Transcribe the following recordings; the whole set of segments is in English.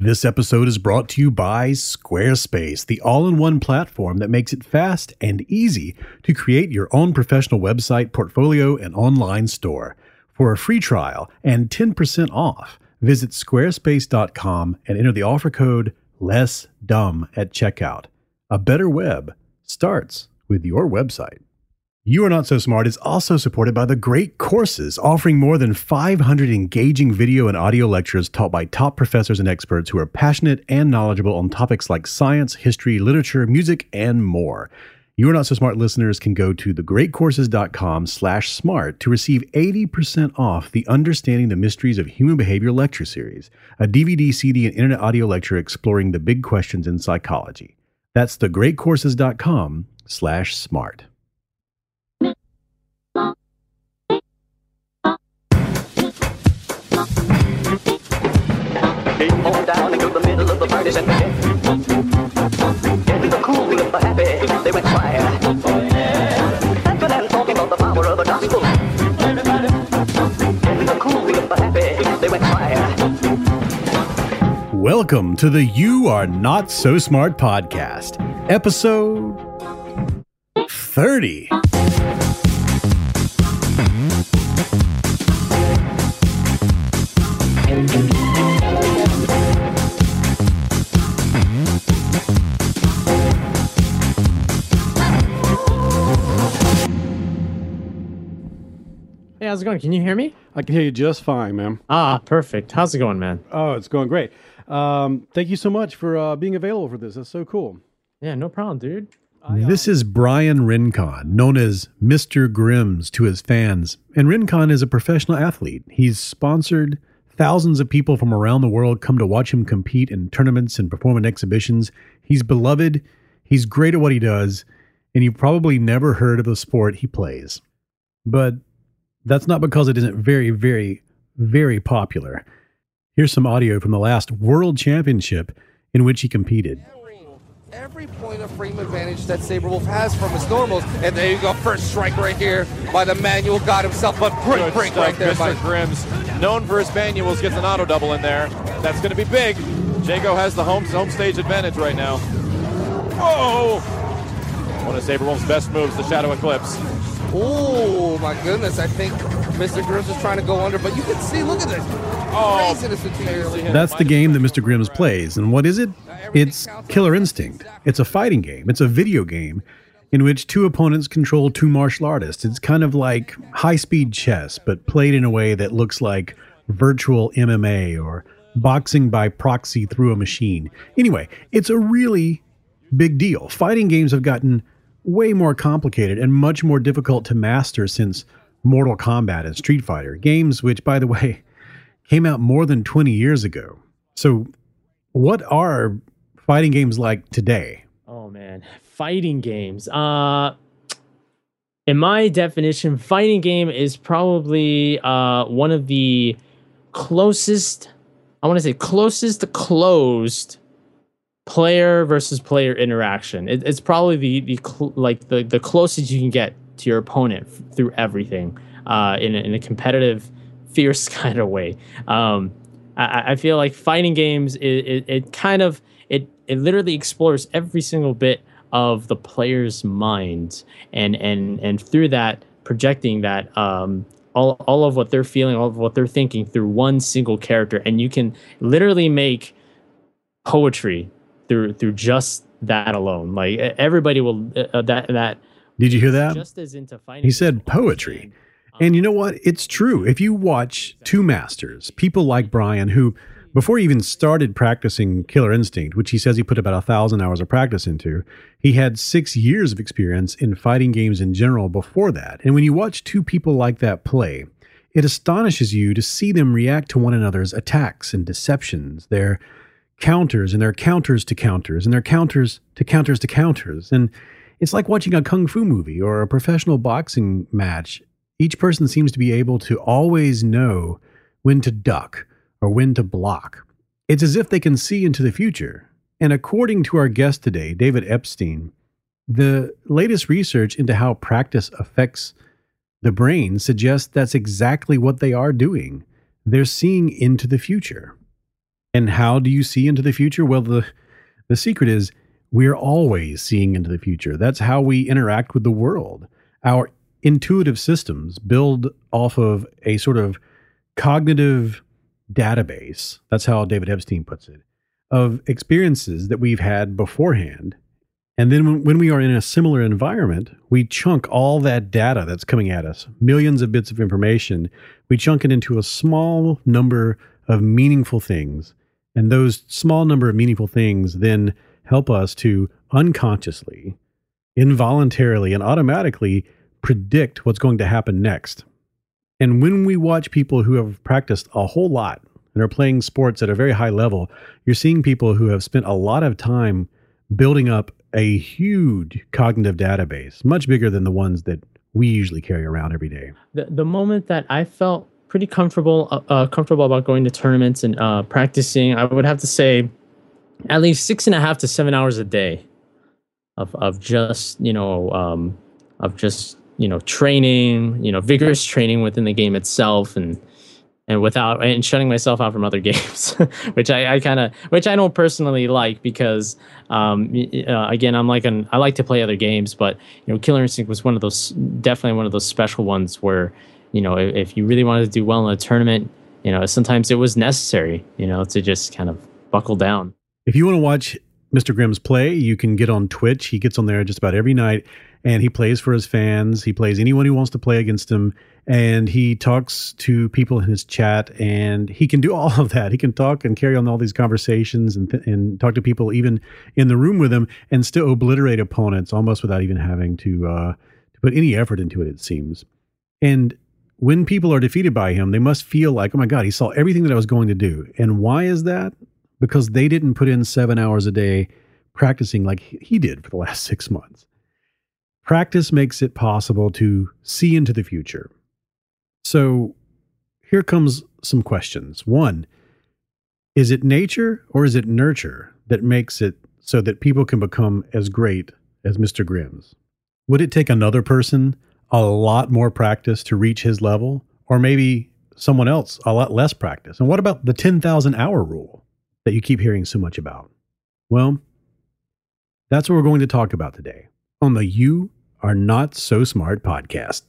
This episode is brought to you by Squarespace, the all in one platform that makes it fast and easy to create your own professional website, portfolio, and online store. For a free trial and 10% off, visit squarespace.com and enter the offer code less dumb at checkout. A better web starts with your website. You Are Not So Smart is also supported by the Great Courses, offering more than 500 engaging video and audio lectures taught by top professors and experts who are passionate and knowledgeable on topics like science, history, literature, music, and more. You Are Not So Smart listeners can go to thegreatcourses.com slash smart to receive 80% off the Understanding the Mysteries of Human Behavior lecture series, a DVD, CD, and internet audio lecture exploring the big questions in psychology. That's thegreatcourses.com slash smart. The middle of the party and Into the cool and the they went quiet. And talking about the power of the gospel. Into the cool the happy, they went quiet. Welcome to the You Are Not So Smart podcast, episode 30. Hey, how's it going? Can you hear me? I can hear you just fine, ma'am. Ah, perfect. How's it going, man? Oh, it's going great. Um, thank you so much for uh, being available for this. That's so cool. Yeah, no problem, dude. This is Brian Rincon, known as Mr. Grims to his fans. And Rincon is a professional athlete. He's sponsored thousands of people from around the world come to watch him compete in tournaments and perform in exhibitions. He's beloved, he's great at what he does, and you've probably never heard of the sport he plays. But that's not because it isn't very, very, very popular. Here's some audio from the last World Championship in which he competed. Every point of frame advantage that Sabrewulf has from his normals. And there you go, first strike right here by the manual god himself. But great Good break stuff. right there Mr. by Grims, known for his manuals, gets an auto double in there. That's going to be big. Jago has the home home stage advantage right now. Whoa! One of Sabrewulf's best moves, the Shadow Eclipse. Oh my goodness, I think Mr. Grims is trying to go under, but you can see, look at this. Oh, Craziness between your That's the game that Mr. Grims plays. And what is it? It's Killer Instinct. It's a fighting game, it's a video game in which two opponents control two martial artists. It's kind of like high speed chess, but played in a way that looks like virtual MMA or boxing by proxy through a machine. Anyway, it's a really big deal. Fighting games have gotten way more complicated and much more difficult to master since Mortal Kombat and Street Fighter, games which, by the way, came out more than 20 years ago. So, what are fighting games like today? Oh man, fighting games. Uh in my definition, fighting game is probably uh one of the closest I want to say closest to closed player versus player interaction. It, it's probably the the cl- like the the closest you can get to your opponent f- through everything uh, in a, in a competitive, fierce kind of way. Um, I, I feel like fighting games it, it, it kind of it it literally explores every single bit of the player's mind and and and through that projecting that um, all, all of what they're feeling all of what they're thinking through one single character and you can literally make poetry through through just that alone like everybody will uh, that that Did you hear that? just as into fighting He said poetry. And you know what? It's true. If you watch two masters, people like Brian, who before he even started practicing Killer Instinct, which he says he put about a thousand hours of practice into, he had six years of experience in fighting games in general before that. And when you watch two people like that play, it astonishes you to see them react to one another's attacks and deceptions, their counters and there are counters to counters and there are counters to counters to counters. And it's like watching a kung fu movie or a professional boxing match. Each person seems to be able to always know when to duck or when to block. It's as if they can see into the future. And according to our guest today, David Epstein, the latest research into how practice affects the brain suggests that's exactly what they are doing. They're seeing into the future. And how do you see into the future? Well, the, the secret is we're always seeing into the future. That's how we interact with the world. Our intuitive systems build off of a sort of cognitive database. That's how David Epstein puts it of experiences that we've had beforehand. And then when, when we are in a similar environment, we chunk all that data that's coming at us, millions of bits of information, we chunk it into a small number of meaningful things. And those small number of meaningful things then help us to unconsciously, involuntarily, and automatically predict what's going to happen next. And when we watch people who have practiced a whole lot and are playing sports at a very high level, you're seeing people who have spent a lot of time building up a huge cognitive database, much bigger than the ones that we usually carry around every day. The, the moment that I felt pretty comfortable uh, uh, comfortable about going to tournaments and uh, practicing, I would have to say at least six and a half to seven hours a day of of just you know um, of just you know training, you know vigorous training within the game itself, and and without and shutting myself out from other games, which I, I kind of which I don't personally like because um, uh, again I'm like an I like to play other games, but you know Killer Instinct was one of those definitely one of those special ones where you know if, if you really wanted to do well in a tournament, you know sometimes it was necessary you know to just kind of buckle down. If you want to watch Mr. Grimm's play, you can get on Twitch. He gets on there just about every night and he plays for his fans. He plays anyone who wants to play against him, and he talks to people in his chat. And he can do all of that. He can talk and carry on all these conversations and th- and talk to people even in the room with him, and still obliterate opponents almost without even having to uh, to put any effort into it. It seems, and when people are defeated by him, they must feel like, oh my God, he saw everything that I was going to do. And why is that? Because they didn't put in seven hours a day practicing like he did for the last six months. Practice makes it possible to see into the future. So here comes some questions. One, is it nature or is it nurture that makes it so that people can become as great as Mr. Grimm's? Would it take another person a lot more practice to reach his level, or maybe someone else a lot less practice? And what about the 10,000 hour rule that you keep hearing so much about? Well, that's what we're going to talk about today on the You Are Not So Smart podcast.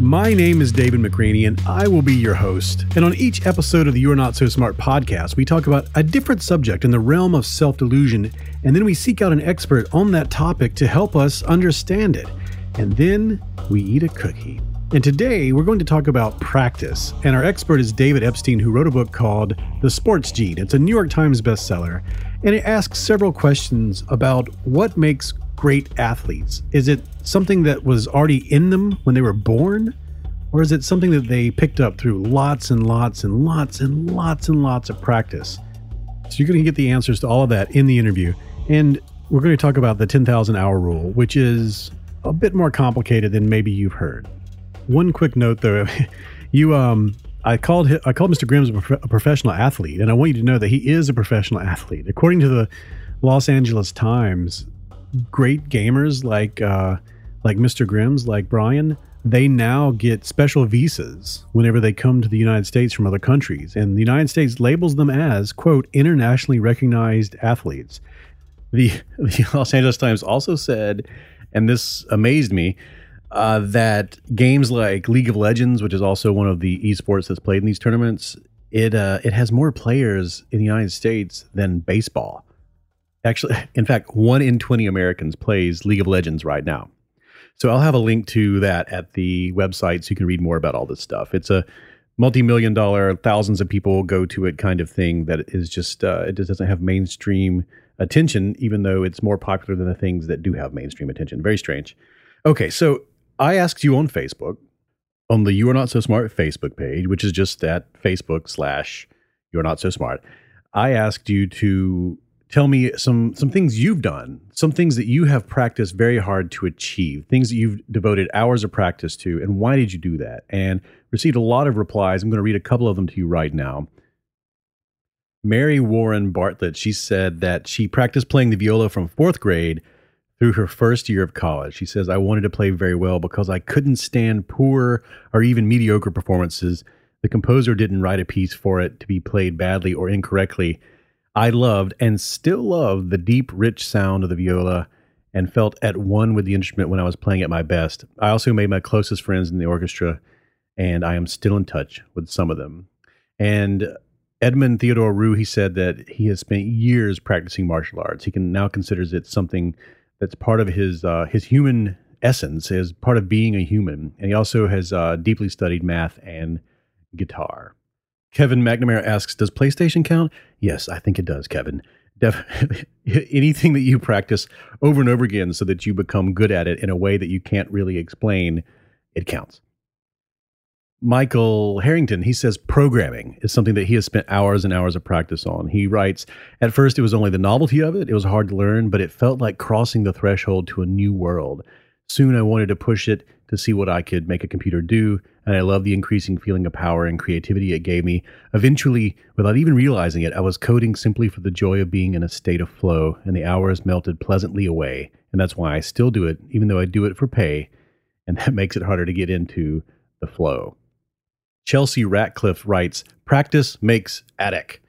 My name is David McRaney, and I will be your host. And on each episode of the You Are Not So Smart podcast, we talk about a different subject in the realm of self delusion, and then we seek out an expert on that topic to help us understand it. And then we eat a cookie. And today we're going to talk about practice. And our expert is David Epstein, who wrote a book called The Sports Gene. It's a New York Times bestseller. And it asks several questions about what makes great athletes. Is it something that was already in them when they were born? Or is it something that they picked up through lots and lots and lots and lots and lots of practice? So you're going to get the answers to all of that in the interview. And we're going to talk about the 10,000 hour rule, which is a bit more complicated than maybe you've heard. One quick note though, you um I called I called Mr. Grimm's a, prof- a professional athlete, and I want you to know that he is a professional athlete. According to the Los Angeles Times, great gamers like uh, like Mr. Grimm's, like Brian, they now get special visas whenever they come to the United States from other countries, and the United States labels them as quote internationally recognized athletes. The, the Los Angeles Times also said, and this amazed me, uh, that games like League of Legends, which is also one of the esports that's played in these tournaments, it uh, it has more players in the United States than baseball. Actually, in fact, one in twenty Americans plays League of Legends right now. So I'll have a link to that at the website so you can read more about all this stuff. It's a multi-million dollar, thousands of people go to it kind of thing that is just uh, it just doesn't have mainstream attention, even though it's more popular than the things that do have mainstream attention. Very strange. Okay, so I asked you on Facebook, on the You Are Not So Smart Facebook page, which is just at Facebook slash You Are Not So Smart. I asked you to tell me some some things you've done, some things that you have practiced very hard to achieve, things that you've devoted hours of practice to, and why did you do that? And received a lot of replies. I'm going to read a couple of them to you right now. Mary Warren Bartlett, she said that she practiced playing the viola from fourth grade through her first year of college. She says, I wanted to play very well because I couldn't stand poor or even mediocre performances. The composer didn't write a piece for it to be played badly or incorrectly. I loved and still love the deep, rich sound of the viola and felt at one with the instrument when I was playing at my best. I also made my closest friends in the orchestra, and I am still in touch with some of them. And Edmund Theodore Rue, he said that he has spent years practicing martial arts. He can now considers it something that's part of his uh, his human essence, as part of being a human. And he also has uh, deeply studied math and guitar. Kevin McNamara asks, "Does PlayStation count?" Yes, I think it does, Kevin. Def- anything that you practice over and over again so that you become good at it in a way that you can't really explain, it counts. Michael Harrington, he says programming is something that he has spent hours and hours of practice on. He writes, At first, it was only the novelty of it. It was hard to learn, but it felt like crossing the threshold to a new world. Soon, I wanted to push it to see what I could make a computer do, and I love the increasing feeling of power and creativity it gave me. Eventually, without even realizing it, I was coding simply for the joy of being in a state of flow, and the hours melted pleasantly away. And that's why I still do it, even though I do it for pay, and that makes it harder to get into the flow. Chelsea Ratcliffe writes Practice makes addict.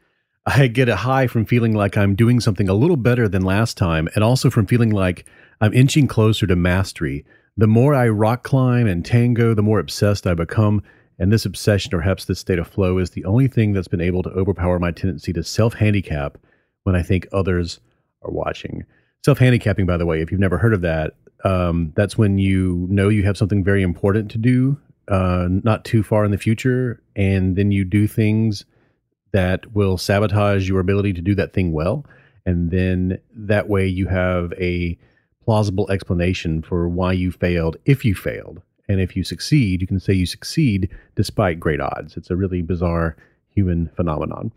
I get a high from feeling like I'm doing something a little better than last time, and also from feeling like I'm inching closer to mastery. The more I rock climb and tango, the more obsessed I become. And this obsession, or perhaps this state of flow, is the only thing that's been able to overpower my tendency to self handicap when I think others are watching. Self handicapping, by the way, if you've never heard of that, um, that's when you know you have something very important to do uh, not too far in the future, and then you do things that will sabotage your ability to do that thing well. And then that way you have a plausible explanation for why you failed if you failed. And if you succeed, you can say you succeed despite great odds. It's a really bizarre human phenomenon.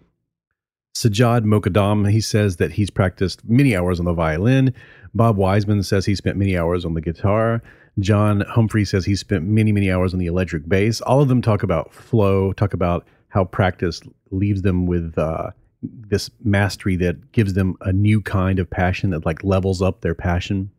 Sajad Mokadam, he says that he's practiced many hours on the violin. Bob Wiseman says he spent many hours on the guitar. John Humphrey says he spent many, many hours on the electric bass. All of them talk about flow, talk about how practice leaves them with uh, this mastery that gives them a new kind of passion that like levels up their passion.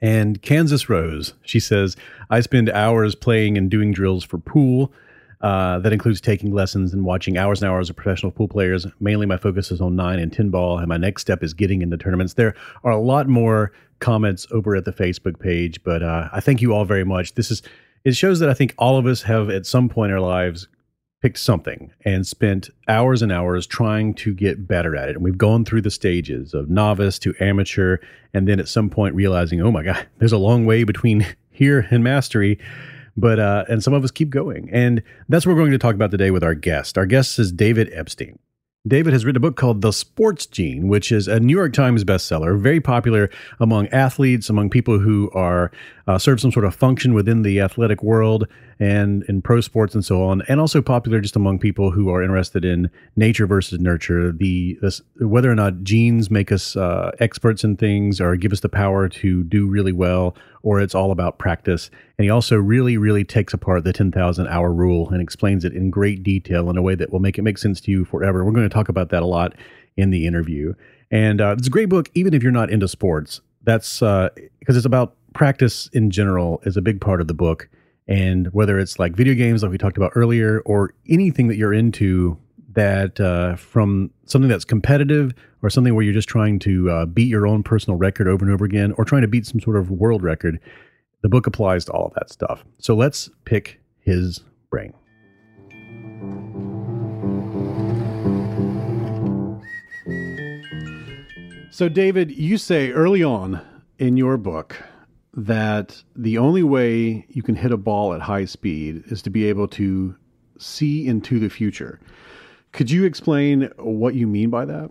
And Kansas Rose, she says, I spend hours playing and doing drills for pool. Uh, that includes taking lessons and watching hours and hours of professional pool players. Mainly, my focus is on nine and 10 ball, and my next step is getting into tournaments. There are a lot more comments over at the Facebook page, but uh, I thank you all very much. This is it shows that I think all of us have at some point in our lives picked something and spent hours and hours trying to get better at it. And we've gone through the stages of novice to amateur, and then at some point realizing, oh my God, there's a long way between here and mastery but uh, and some of us keep going, and that's what we're going to talk about today with our guest. Our guest is David Epstein. David has written a book called The Sports Gene, which is a New York Times bestseller, very popular among athletes, among people who are uh, serve some sort of function within the athletic world and in pro sports and so on, and also popular just among people who are interested in nature versus nurture. The this, whether or not genes make us uh, experts in things or give us the power to do really well, or it's all about practice. And he also really, really takes apart the 10,000 hour rule and explains it in great detail in a way that will make it make sense to you forever. We're going to talk about that a lot in the interview. And uh, it's a great book, even if you're not into sports. That's because uh, it's about practice in general is a big part of the book. And whether it's like video games, like we talked about earlier, or anything that you're into that uh, from something that's competitive or something where you're just trying to uh, beat your own personal record over and over again or trying to beat some sort of world record, the book applies to all of that stuff. So let's pick his brain. So, David, you say early on in your book that the only way you can hit a ball at high speed is to be able to see into the future. Could you explain what you mean by that?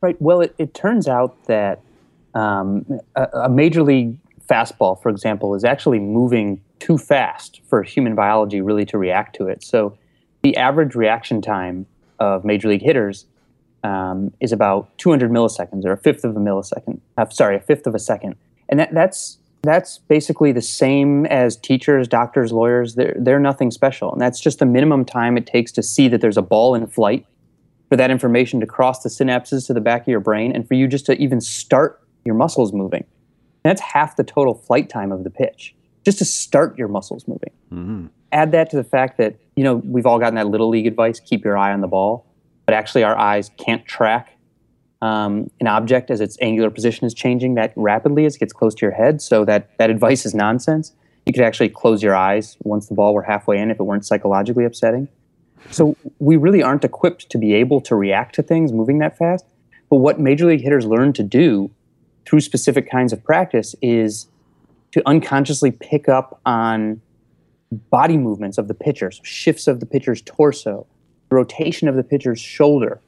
Right. Well, it, it turns out that um, a, a major league fastball, for example, is actually moving too fast for human biology really to react to it. So the average reaction time of major league hitters um, is about 200 milliseconds or a fifth of a millisecond. Uh, sorry, a fifth of a second, and that, that's that's basically the same as teachers, doctors, lawyers. They're they're nothing special, and that's just the minimum time it takes to see that there's a ball in flight, for that information to cross the synapses to the back of your brain, and for you just to even start your muscles moving. And that's half the total flight time of the pitch, just to start your muscles moving. Mm-hmm. Add that to the fact that you know we've all gotten that little league advice: keep your eye on the ball but actually our eyes can't track um, an object as its angular position is changing that rapidly as it gets close to your head. So that, that advice is nonsense. You could actually close your eyes once the ball were halfway in if it weren't psychologically upsetting. So we really aren't equipped to be able to react to things moving that fast. But what major league hitters learn to do through specific kinds of practice is to unconsciously pick up on body movements of the pitcher, so shifts of the pitcher's torso, rotation of the pitcher's shoulder,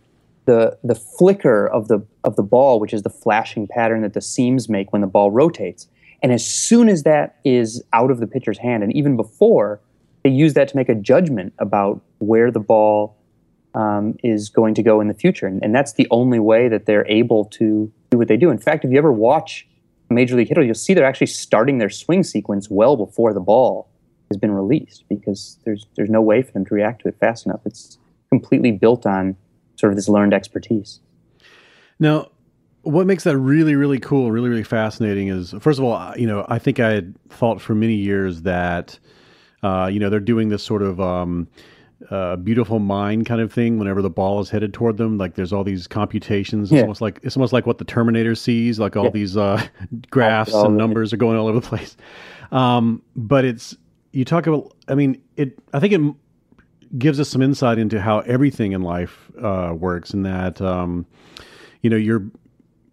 the the flicker of the of the ball, which is the flashing pattern that the seams make when the ball rotates. And as soon as that is out of the pitcher's hand, and even before, they use that to make a judgment about where the ball um, is going to go in the future. And, and that's the only way that they're able to do what they do. In fact, if you ever watch a major league hitter, you'll see they're actually starting their swing sequence well before the ball has been released because there's there's no way for them to react to it fast enough. It's completely built on sort of this learned expertise. Now, what makes that really, really cool, really, really fascinating is, first of all, you know, I think I had thought for many years that, uh, you know, they're doing this sort of um, uh, beautiful mind kind of thing whenever the ball is headed toward them. Like there's all these computations. It's Yeah. almost like it's almost like what the Terminator sees. Like all Yeah. these uh, graphs all and it. numbers are going all over the place. Um, but it's you talk about. I mean, it. I think it gives us some insight into how everything in life uh, works, and that um, you know you're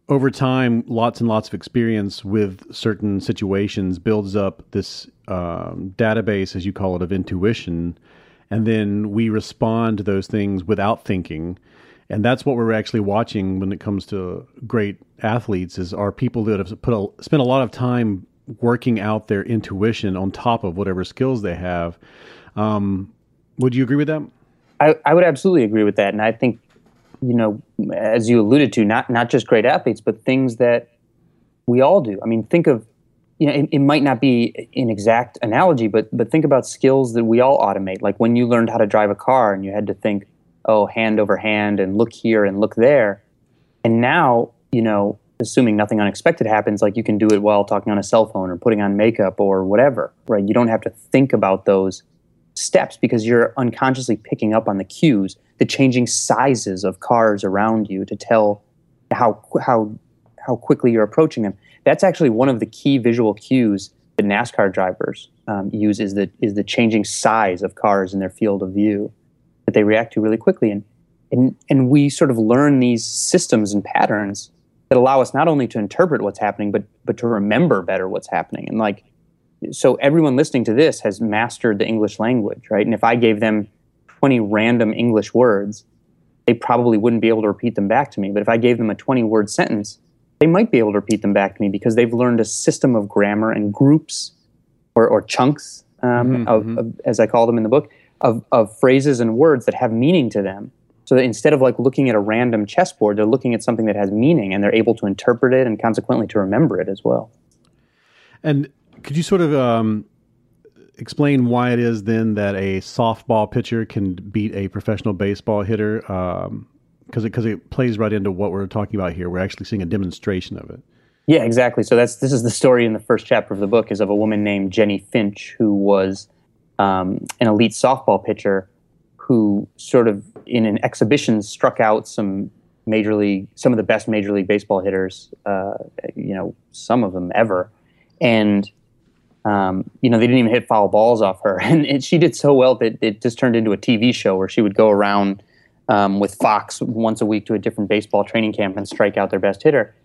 over time, lots and lots of experience with certain situations builds up this um, database, as you call it, of intuition, and then we respond to those things without thinking. And that's what we're actually watching when it comes to great athletes is are people that have put a, spent a lot of time working out their intuition on top of whatever skills they have. Um, would you agree with that? I, I would absolutely agree with that, and I think, you know, as you alluded to, not not just great athletes, but things that we all do. I mean, think of, you know, it, it might not be an exact analogy, but but think about skills that we all automate. Like when you learned how to drive a car, and you had to think, oh, hand over hand, and look here and look there, and now, you know, assuming nothing unexpected happens, like you can do it while talking on a cell phone or putting on makeup or whatever, right? You don't have to think about those steps because you're unconsciously picking up on the cues, the changing sizes of cars around you to tell how how how quickly you're approaching them. That's actually one of the key visual cues that NASCAR drivers um, use is the is the changing size of cars in their field of view that they react to really quickly and and and we sort of learn these systems and patterns that allow us not only to interpret what's happening but but to remember better what's happening and like so everyone listening to this has mastered the English language, right? And if I gave them 20 random English words, they probably wouldn't be able to repeat them back to me. But if I gave them a 20 word sentence, they might be able to repeat them back to me because they've learned a system of grammar and groups or, or chunks, um, of, of, as I call them in the book, of, of phrases and words that have meaning to them. So that instead of like looking at a random chessboard, they're looking at something that has meaning and they're able to interpret it and consequently to remember it as well. And could you sort of um, explain why it is then that a softball pitcher can beat a professional baseball hitter? Because it, 'cause it plays right into what we're talking about here. We're actually seeing a demonstration of it. Yeah, exactly. So that's this is the story in the first chapter of the book is of a woman named Jennie Finch who was um, an elite softball pitcher who sort of in an exhibition struck out some major league some of the best major league baseball hitters uh, you know some of them ever and um, you know they didn't even hit foul balls off her. And it, she did so well that it just turned into a tv show where she would go around um, with fox once a week to a different baseball training camp and strike out their best hitter.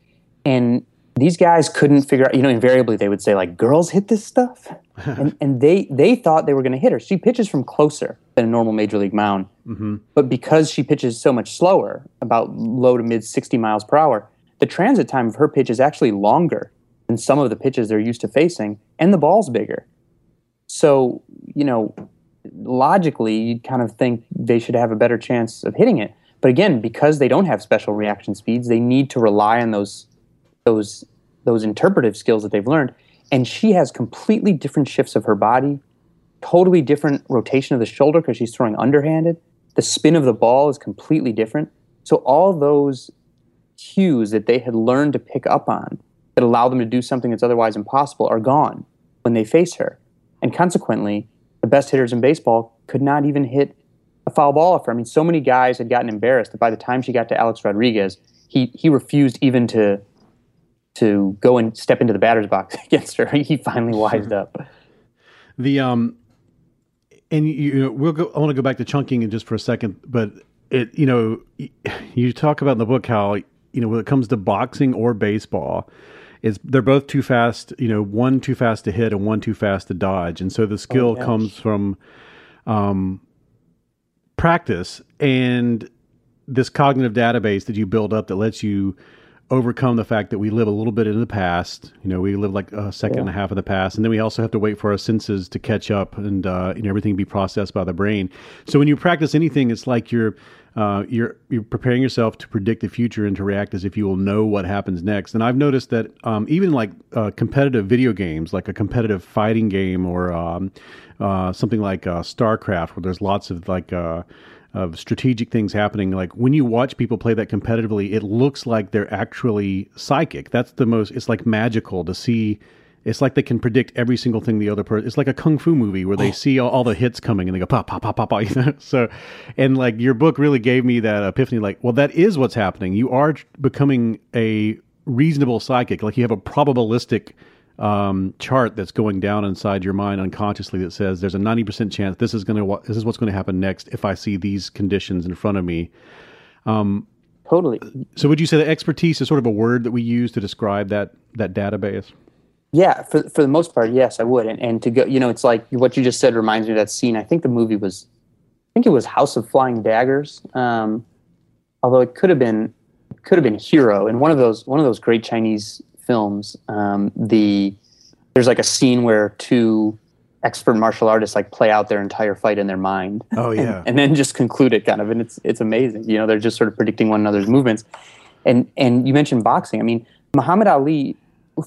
And these guys couldn't figure out you know invariably they would say like girls hit this stuff? And, and they they thought they were going to hit her. She pitches from closer than a normal major league mound. But because she pitches so much slower about low to mid 60 miles per hour the transit time of her pitch is actually longer than some of the pitches they're used to facing and the ball's bigger so you know logically you'd kind of think they should have a better chance of hitting it But again, because they don't have special reaction speeds, they need to rely on those those those interpretive skills that they've learned. And she has completely different shifts of her body, totally different rotation of the shoulder because she's throwing underhanded. The spin of the ball is completely different. So all those cues that they had learned to pick up on that allow them to do something that's otherwise impossible are gone when they face her. And consequently, the best hitters in baseball could not even hit a foul ball off her. I mean, so many guys had gotten embarrassed that by the time she got to Alex Rodriguez, he he refused even to to go and step into the batter's box against her. He finally wised up. The um, and you know we'll go. I want to go back to chunking in just for a second, but it you know you talk about in the book how you know when it comes to boxing or baseball, is they're both too fast. You know, one too fast to hit and one too fast to dodge, and so the skill gosh. comes from um practice and this cognitive database that you build up that lets you overcome the fact that we live a little bit in the past. You know, we live like a second and a half of the past, and then we also have to wait for our senses to catch up and uh, you know everything be processed by the brain. So when you practice anything, it's like you're uh, you're you're preparing yourself to predict the future and to react as if you will know what happens next. And I've noticed that um, even like uh, competitive video games, like a competitive fighting game or um, uh, something like uh, StarCraft, where there's lots of like uh, of strategic things happening. Like when you watch people play that competitively, it looks like they're actually psychic. That's the most. It's like magical to see. It's like they can predict every single thing the other person. It's like a kung fu movie where they see all, all the hits coming and they go pop pop pop pop pop. You know? So, and like your book really gave me that epiphany. Like, well, that is what's happening. You are becoming a reasonable psychic. Like you have a probabilistic um, chart that's going down inside your mind unconsciously that says there's a 90% chance this is going to this is what's going to happen next if I see these conditions in front of me. Totally. So would you say that expertise is sort of a word that we use to describe that that database? Yeah, for for the most part, yes, I would. And and to go, you know, it's like what you just said reminds me of that scene. I think the movie was, I think it was House of Flying Daggers. Um, although it could have been, could have been Hero. In one of those one of those great Chinese films, um, the there's like a scene where two expert martial artists like play out their entire fight in their mind. Oh, and- yeah. and, then just conclude it kind of, and it's it's amazing. You know, they're just sort of predicting one another's movements. And and you mentioned boxing. I mean, Muhammad Ali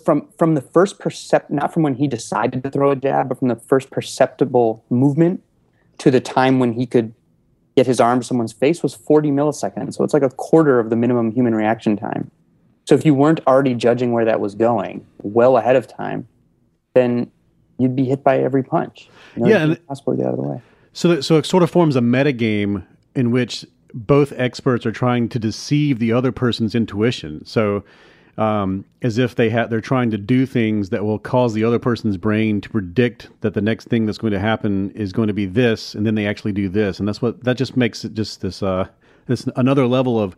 from from the first percept not from when he decided to throw a jab, but from the first perceptible movement to the time when he could get his arm to someone's face was 40 milliseconds. So it's like a quarter of the minimum human reaction time. So if you weren't already judging where that was going well ahead of time, then you'd be hit by every punch. You know, Yeah, it'd and- impossible to get out of the way. So that, so it sort of forms a metagame in which both experts are trying to deceive the other person's intuition. So um, as if they ha- they're trying to do things that will cause the other person's brain to predict that the next thing that's going to happen is going to be this, and then they actually do this, and that's what that just makes it just this uh, this another level of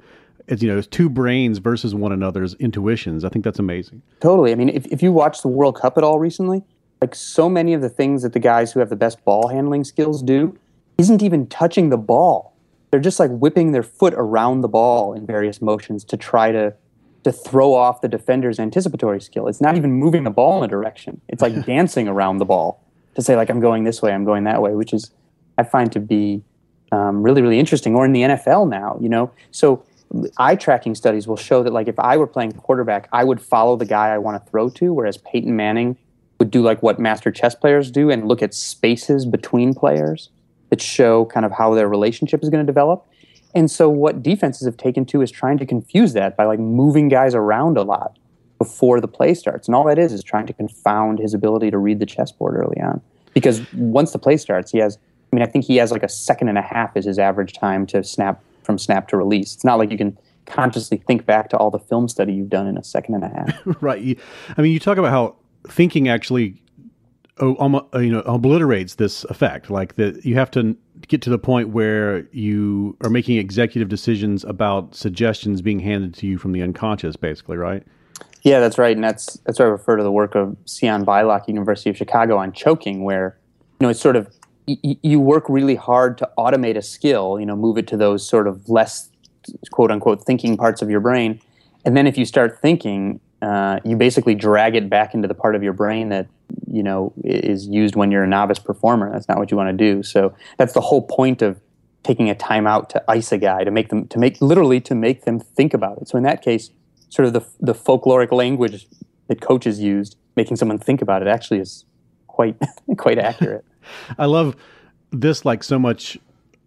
it's, you know it's two brains versus one another's intuitions. I think that's amazing. Totally. I mean, if, if you watch the World Cup at all recently, like so many of the things that the guys who have the best ball handling skills do isn't even touching the ball. They're just like whipping their foot around the ball in various motions to try to to throw off the defender's anticipatory skill. It's not even moving the ball in a direction. It's like dancing around the ball to say like I'm going this way, I'm going that way, which is I find to be um, really really interesting. Or in the NFL now, you know, so eye tracking studies will show that like if I were playing quarterback, I would follow the guy I want to throw to, whereas Peyton Manning would do like what master chess players do and look at spaces between players that show kind of how their relationship is going to develop. And so what defenses have taken to is trying to confuse that by like moving guys around a lot before the play starts. And all that is is trying to confound his ability to read the chessboard early on. Because once the play starts, he has I mean, I think he has like a second and a half is his average time to snap from snap to release. It's not like you can consciously think back to all the film study you've done in a second and a half. right. I mean, you talk about how thinking actually, oh, you know, obliterates this effect. Like that, you have to get to the point where you are making executive decisions about suggestions being handed to you from the unconscious, basically, right? Yeah, that's right, and that's that's where I refer to the work of Sian Beilock, University of Chicago, on choking, where you know it's sort of y- you work really hard to automate a skill, you know, move it to those sort of less quote unquote thinking parts of your brain, and then if you start thinking, uh, you basically drag it back into the part of your brain that you know is used when you're a novice performer. That's not what you want to do. So that's the whole point of taking a timeout to ice a guy to make them to make literally to make them think about it. So in that case, sort of the the folkloric language that coaches used, making someone think about it, actually is quite quite accurate. I love this like so much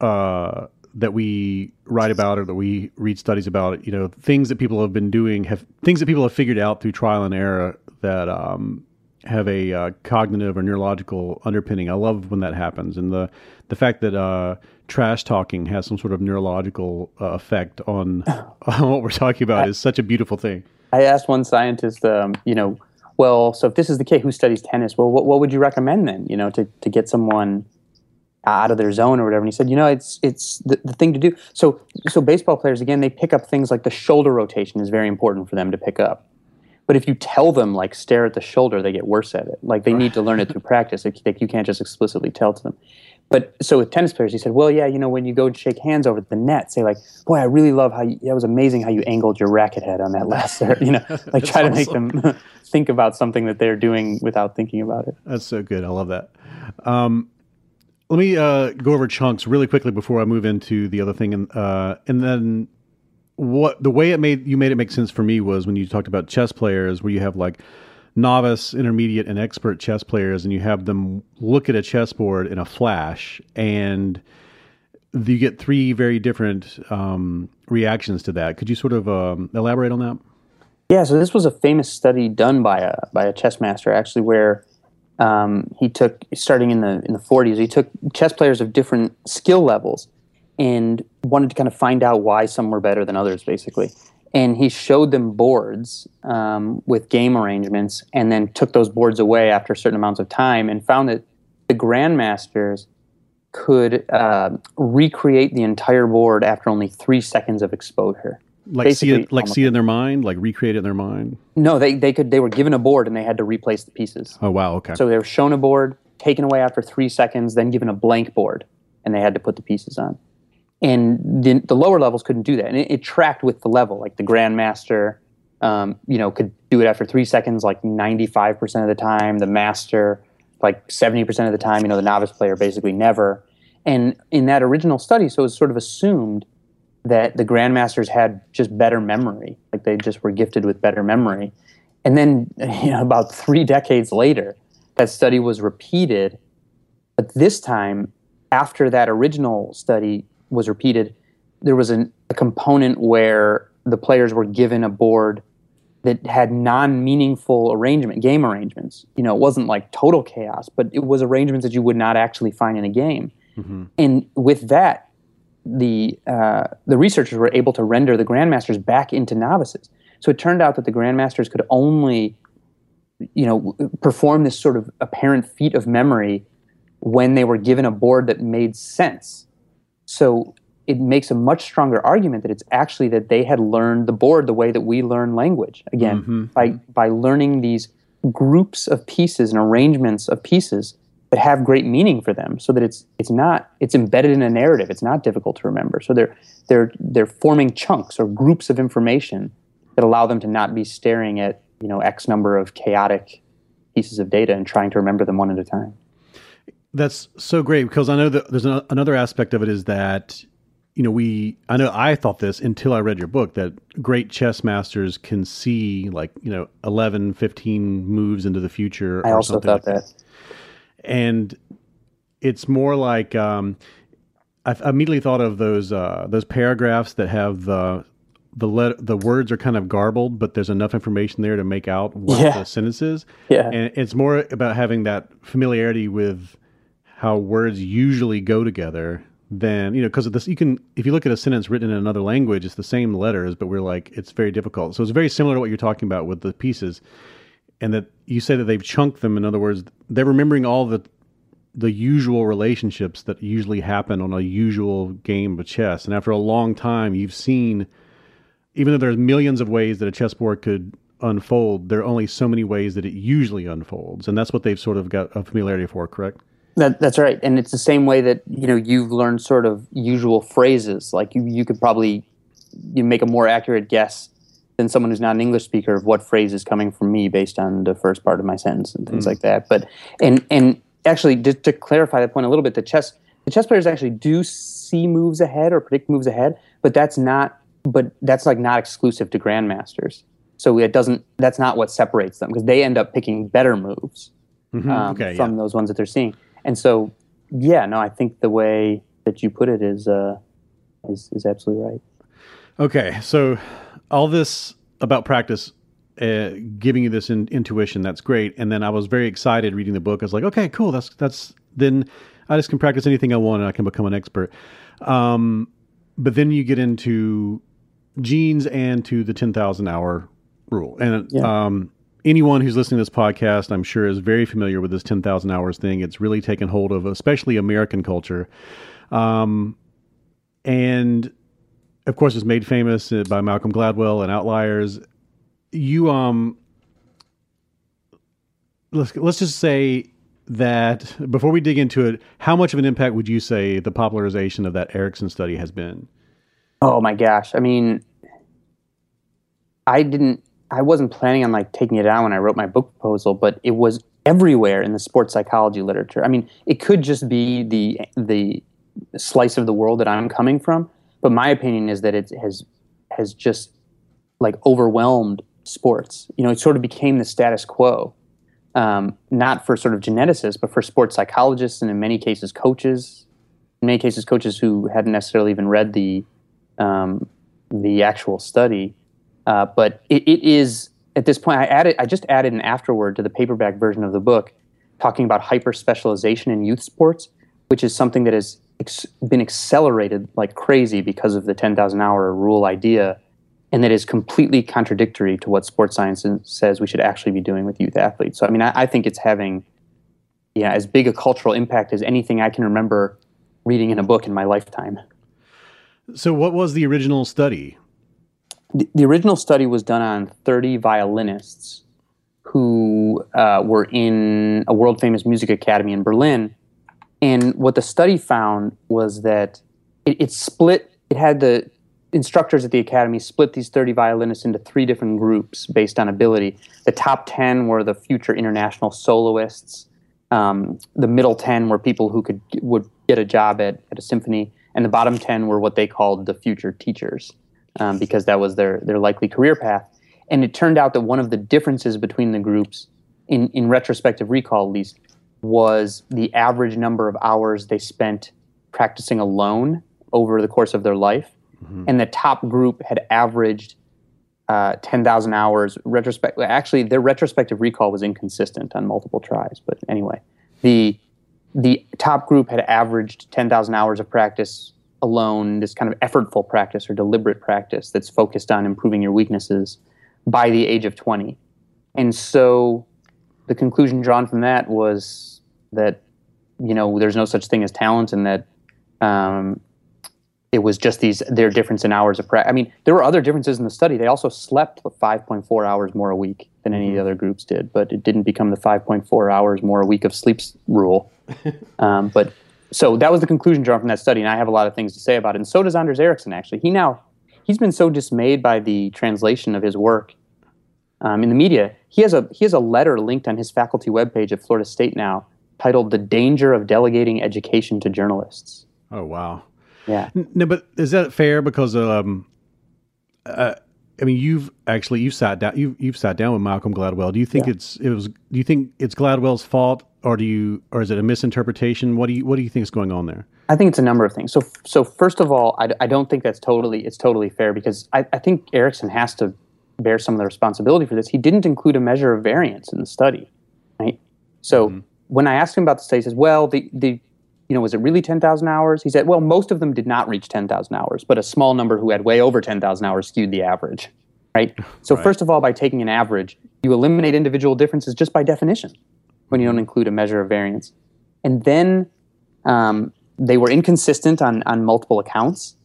uh, that we write about or that we read studies about. You know, things that people have been doing have things that people have figured out through trial and error that um, have a uh, cognitive or neurological underpinning. I love when that happens, and the the fact that uh, trash talking has some sort of neurological uh, effect on, on what we're talking about is such a beautiful thing. I asked one scientist, um, you know, well, so if this is the case, who studies tennis? Well, what, what would you recommend then, you know, to, to get someone out of their zone or whatever? And he said, you know, it's it's the, the thing to do. So so baseball players again, they pick up things like the shoulder rotation is very important for them to pick up. But if you tell them like stare at the shoulder, they get worse at it. Like they need to learn it through practice. Like, like you can't just explicitly tell to them. But so with tennis players, he said, well, yeah, you know, when you go and shake hands over the net, say like, boy, I really love how you, that was amazing how you angled your racket head on that last serve. You know, like try to make them think about something that they're doing without thinking about it. That's so good. I love that. Um, let me uh, go over chunks really quickly before I move into the other thing, and uh, and then what the way it made you made it make sense for me was when you talked about chess players, where you have like novice, intermediate, and expert chess players, and you have them look at a chessboard in a flash, and you get three very different um, reactions to that. Could you sort of um, elaborate on that? Yeah, so this was a famous study done by a by a chess master actually, where um, he took starting in the in the 40s, he took chess players of different skill levels and wanted to kind of find out why some were better than others, basically. And he showed them boards um, with game arrangements and then took those boards away after certain amounts of time and found that the grandmasters could uh, recreate the entire board after only three seconds of exposure like Basically, see it like see it in their mind? Like recreate it in their mind? No they, they could they were given a board and they had to replace the pieces. Oh wow okay. So they were shown a board taken away after three seconds then given a blank board and they had to put the pieces on. And the, the lower levels couldn't do that and it, it tracked with the level. Like the grandmaster um, you know could do it after three seconds like 95% of the time. The master like 70% of the time. You know the novice player basically never. And in that original study so it was sort of assumed that the grandmasters had just better memory. Like they just were gifted with better memory. And then you know, about three decades later that study was repeated. But this time after that original study was repeated, there was an, a component where the players were given a board that had non-meaningful arrangement game arrangements. You know it wasn't like total chaos but it was arrangements that you would not actually find in a game. Mm-hmm. and with that the uh, the researchers were able to render the grandmasters back into novices so it turned out that the grandmasters could only you know perform this sort of apparent feat of memory when they were given a board that made sense so it makes a much stronger argument that it's actually that they had learned the board the way that we learn language. Again, mm-hmm. by by learning these groups of pieces and arrangements of pieces that have great meaning for them so that it's it's not it's embedded in a narrative it's not difficult to remember so they're they're they're forming chunks or groups of information that allow them to not be staring at you know x number of chaotic pieces of data and trying to remember them one at a time that's so great because I know that there's an, another aspect of it is that you know we I know I thought this until I read your book that great chess masters can see like you know 11 15 moves into the future I also thought like that. that. And it's more like um, I immediately thought of those uh, those paragraphs that have the the let, the words are kind of garbled, but there's enough information there to make out what yeah. the sentence is. Yeah. And it's more about having that familiarity with how words usually go together then you know because of this you can if you look at a sentence written in another language it's the same letters but we're like it's very difficult so it's very similar to what you're talking about with the pieces and that you say that they've chunked them in other words they're remembering all the the usual relationships that usually happen on a usual game of chess. And after a long time you've seen even though there's millions of ways that a chessboard could unfold there are only so many ways that it usually unfolds. And that's what they've sort of got a familiarity for correct? That, that's right, and it's the same way that you know you've learned sort of usual phrases. Like you, you could probably you make a more accurate guess than someone who's not an English speaker of what phrase is coming from me based on the first part of my sentence and things mm. like that. But and and actually, just to clarify that point a little bit, the chess the chess players actually do see moves ahead or predict moves ahead, but that's not but that's like not exclusive to grandmasters. So it doesn't that's not what separates them because they end up picking better moves Mhm, um, okay, from yeah. those ones that they're seeing. And so yeah, no, I think the way that you put it is uh is, is absolutely right. Okay, so all this about practice, uh, giving you this in, intuition, that's great. And then I was very excited reading the book. I was like, okay, cool. That's that's then I just can practice anything I want and I can become an expert. Um, but then you get into genes and to the ten thousand hour rule, and Yeah. um, anyone who's listening to this podcast, I'm sure, is very familiar with this ten thousand hours thing. It's really taken hold of, especially American culture. Um, and of course, it's made famous uh, by Malcolm Gladwell and Outliers. You um, let's let's just say that before we dig into it, how much of an impact would you say the popularization of that Ericsson study has been? Oh my gosh. I mean, I didn't, I wasn't planning on like taking it down when I wrote my book proposal, but it was everywhere in the sports psychology literature. I mean, it could just be the, the slice of the world that I'm coming from, but my opinion is that it has, has just like overwhelmed sports. You know, it sort of became the status quo. Um, not for sort of geneticists, but for sports psychologists and in many cases coaches. In many cases, coaches who hadn't necessarily even read the um, the actual study. Uh, but it, it is at this point. I added. I just added an afterword to the paperback version of the book, talking about hyper specialization in youth sports, which is something that has ex- been accelerated like crazy because of the ten thousand hour rule idea, and that is completely contradictory to what sports science says we should actually be doing with youth athletes. So I mean, I, I think it's having, yeah, as big a cultural impact as anything I can remember reading in a book in my lifetime. So, what was the original study? the, the original study was done on 30 violinists who uh, were in a world famous music academy in Berlin. And what the study found was that it, it split, it had the instructors at the academy split these 30 violinists into three different groups based on ability. The top 10 were the future international soloists. Um, the middle 10 were people who could would get a job at, at a symphony. And the bottom 10 were what they called the future teachers um, because that was their their likely career path. And it turned out that one of the differences between the groups, in in retrospective recall at least, was the average number of hours they spent practicing alone over the course of their life. And the top group had averaged uh, 10,000 hours. Retrospect, actually, their retrospective recall was inconsistent on multiple tries. But anyway, the the top group had averaged 10,000 hours of practice alone, this kind of effortful practice or deliberate practice that's focused on improving your weaknesses by the age of 20. And so the conclusion drawn from that was that, you know, there's no such thing as talent and that um, it was just these, their difference in hours of practice. I mean, there were other differences in the study. They also slept 5.4 hours more a week than any of the other groups did, but it didn't become the 5.4 hours more a week of sleep rule. um, but so that was the conclusion drawn from that study, and I have a lot of things to say about it. And so does Anders Ericsson. Actually, he now he's been so dismayed by the translation of his work um, in the media. He has a he has a letter linked on his faculty webpage at Florida State now, titled "The Danger of Delegating Education to Journalists." Oh wow. Yeah. No, but is that fair? Because um, uh, I mean, you've actually you've sat down you've you've sat down with Malcolm Gladwell. Do you think Yeah. it's it was? Do you think it's Gladwell's fault, or do you, or is it a misinterpretation? What do you what do you think is going on there? I think it's a number of things. So, so first of all, I, I don't think that's totally it's totally fair because I, I think Ericsson has to bear some of the responsibility for this. He didn't include a measure of variance in the study, right? So when I asked him about the study, he says, "Well, the the you know, was it really ten thousand hours?" He said, "Well, most of them did not reach ten thousand hours, but a small number who had way over ten thousand hours skewed the average." Right. So first of all, by taking an average, you eliminate individual differences just by definition when you don't include a measure of variance, and then um, they were inconsistent on, on multiple accounts,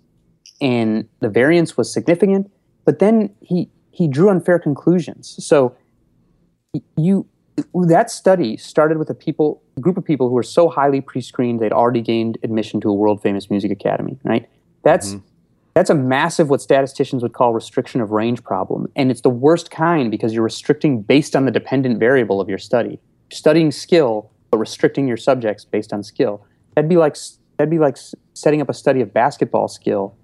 and the variance was significant. But then he he drew unfair conclusions. So you that study started with a people a group of people who were so highly pre-screened they'd already gained admission to a world famous music academy. Right? That's mm-hmm. that's a massive what statisticians would call restriction of range problem, and it's the worst kind because you're restricting based on the dependent variable of your study. Studying skill, but restricting your subjects based on skill. That'd be like That'd be like setting up a study of basketball skill,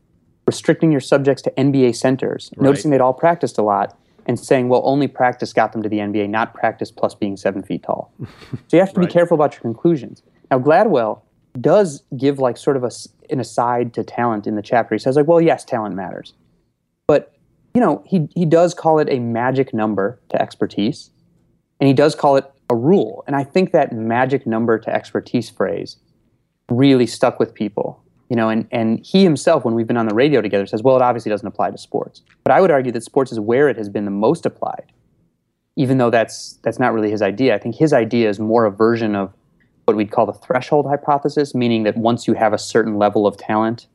restricting your subjects to NBA centers, noticing they'd all practiced a lot, and saying, well, only practice got them to the NBA, not practice plus being seven feet tall. so you have to be careful about your conclusions. Now, Gladwell does give like sort of a, an aside to talent in the chapter. He says like, well, yes, talent matters, but you know, he he does call it a magic number to expertise, and he does call it a rule. And I think that magic number to expertise phrase really stuck with people. You know, and, and he himself, when we've been on the radio together, says, well, it obviously doesn't apply to sports. But I would argue that sports is where it has been the most applied, even though that's that's not really his idea. I think his idea is more a version of what we'd call the threshold hypothesis, meaning that once you have a certain level of talent,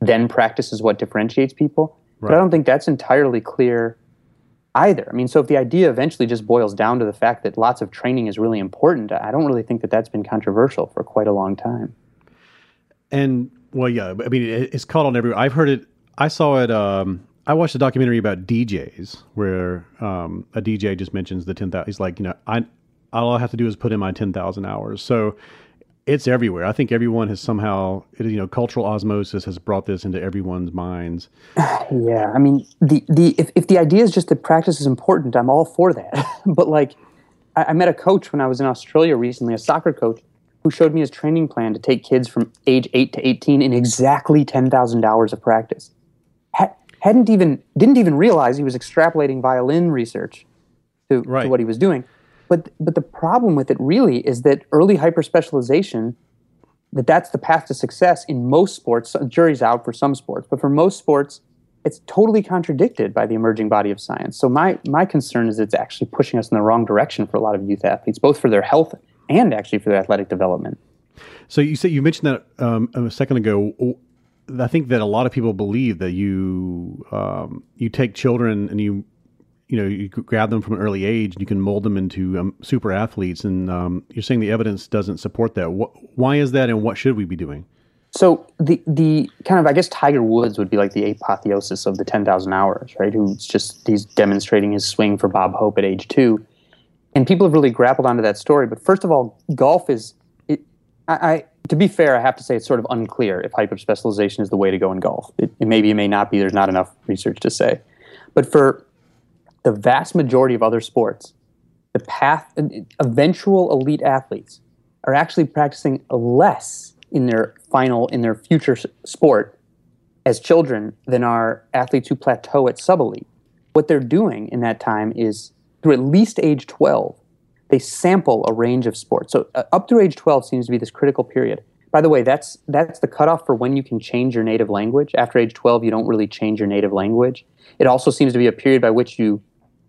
then practice is what differentiates people. But I don't think that's entirely clear either. I mean, so if the idea eventually just boils down to the fact that lots of training is really important, I don't really think that that's been controversial for quite a long time. And well, yeah, I mean, it, it's caught on everywhere. I've heard it. I saw it. Um, I watched a documentary about DJs where um, a DJ just mentions the ten thousand. He's like, you know, I all I have to do is put in my ten thousand hours. So it's everywhere. I think everyone has somehow, you know, cultural osmosis has brought this into everyone's minds. Yeah, I mean, the the if, if the idea is just that practice is important, I'm all for that. but like, I, I met a coach when I was in Australia recently, a soccer coach, who showed me his training plan to take kids from age eight to eighteen in exactly ten thousand hours of practice. Ha- hadn't even didn't even realize he was extrapolating violin research to, Right. to what he was doing. But but the problem with it really is that early hyperspecialization that that's the path to success in most sports. Jury's out for some sports, but for most sports, it's totally contradicted by the emerging body of science. So my my concern is it's actually pushing us in the wrong direction for a lot of youth athletes, both for their health and actually for their athletic development. So you said you mentioned that um, a second ago. I think that a lot of people believe that you um, you take children and you you know you grab them from an early age and you can mold them into um, super athletes, and um, you're saying the evidence doesn't support that. Wh- why is that, and what should we be doing? So the the kind of I guess Tiger Woods would be like the apotheosis of the ten thousand hours, right? Who's just he's demonstrating his swing for Bob Hope at age two, and people have really grappled onto that story. But first of all, golf is it, I, I to be fair, I have to say it's sort of unclear if hyperspecialization is the way to go in golf. It, it maybe it may not be. There's not enough research to say, but for the vast majority of other sports, the path eventual elite athletes are actually practicing less in their final in their future sport as children than are athletes who plateau at sub elite. What they're doing in that time is through at least age 12, they sample a range of sports. So uh, up through age 12 seems to be this critical period. By the way, that's that's the cutoff for when you can change your native language. After age 12, you don't really change your native language. It also seems to be a period by which you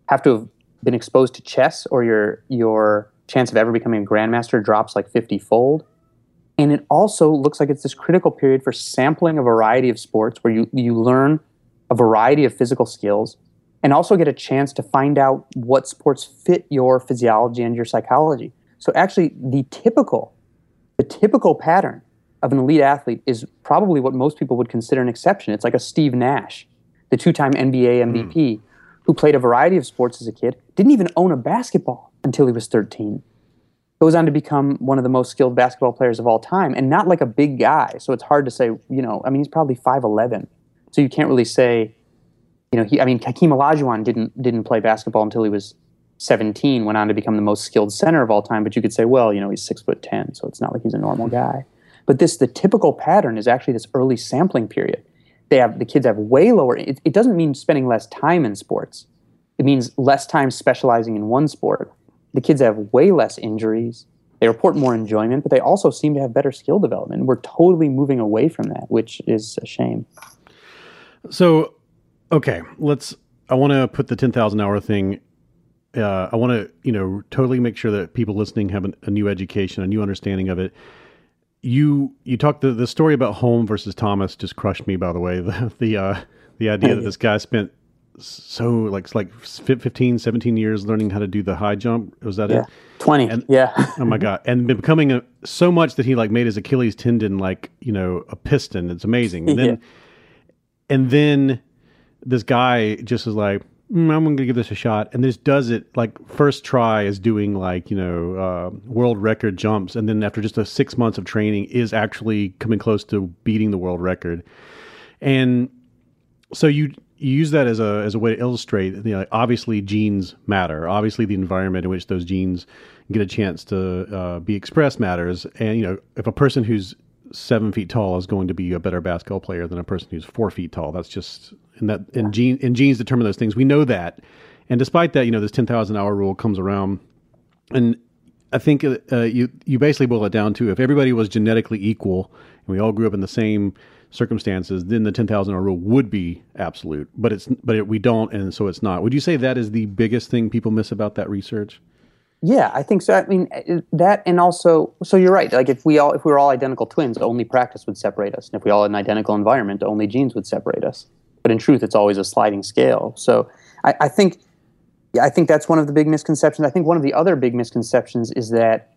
have to have been exposed to chess or your your chance of ever becoming a grandmaster drops like 50 fold. And it also looks like it's this critical period for sampling a variety of sports where you, you learn a variety of physical skills and also get a chance to find out what sports fit your physiology and your psychology. So actually the typical the typical pattern of an elite athlete is probably what most people would consider an exception. It's like a Steve Nash, the two-time NBA MVP hmm. who played a variety of sports as a kid, didn't even own a basketball until he was 13 goes on to become one of the most skilled basketball players of all time and not like a big guy so it's hard to say you know i mean he's probably 5'11 so you can't really say you know he i mean Hakeem Olajuwon didn't didn't play basketball until he was 17 went on to become the most skilled center of all time but you could say well you know he's 6 foot 10 so it's not like he's a normal mm-hmm. guy but this the typical pattern is actually this early sampling period they have the kids have way lower it, it doesn't mean spending less time in sports it means less time specializing in one sport the kids have way less injuries. They report more enjoyment, but they also seem to have better skill development. We're totally moving away from that, which is a shame. So, okay, let's. I want to put the ten thousand hour thing. Uh, I want to, you know, totally make sure that people listening have an, a new education, a new understanding of it. You you talked the the story about Holm versus Thomas just crushed me. By the way, the the uh, the idea that this guy spent so like like 15 17 years learning how to do the high jump was that Yeah. it 20. And- yeah. oh my god and becoming a, so much that he like made his achilles tendon like you know a piston it's amazing and then Yeah. and then this guy just is like mm, I'm going to give this a shot, and this does it like first try is doing like you know uh, world record jumps, and then after just a six months of training is actually coming close to beating the world record, and so you. You use that as a as a way to illustrate. You know, obviously, genes matter. Obviously, the environment in which those genes get a chance to uh, be expressed matters. And you know, if a person who's seven feet tall is going to be a better basketball player than a person who's four feet tall. That's just and that and gene and genes determine those things. We know that, and despite that, you know, this ten thousand hour rule comes around, and I think uh, you you basically boil it down to if everybody was genetically equal and we all grew up in the same circumstances, then the ten thousand hour rule would be absolute. But it's but it, we don't, and so it's not. Would you say that is the biggest thing people miss about that research? Yeah, I think so. I mean uh, that, and also, so you're right. Like if we all, if we were all identical twins, only practice would separate us, and if we all had an identical environment, only genes would separate us. But in truth, it's always a sliding scale. So I, I think, I think that's one of the big misconceptions. I think one of the other big misconceptions is that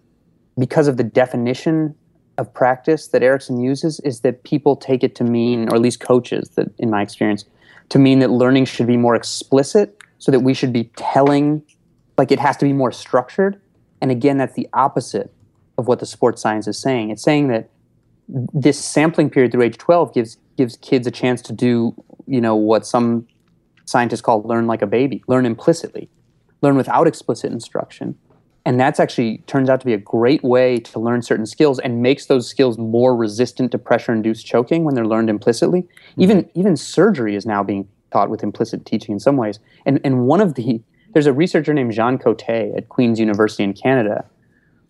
because of the definition of practice that Ericsson uses, is that people take it to mean, or at least coaches, that in my experience, to mean that learning should be more explicit, so that we should be telling like it has to be more structured. And again, that's the opposite of what the sports science is saying. It's saying that this sampling period through age 12 gives gives kids a chance to do, you know, what some scientists call learn like a baby, learn implicitly, learn without explicit instruction. And that's actually turns out to be a great way to learn certain skills and makes those skills more resistant to pressure induced choking when they're learned implicitly. Mm-hmm. Even even surgery is now being taught with implicit teaching in some ways. And and one of the there's a researcher named Jean Cote at Queen's University in Canada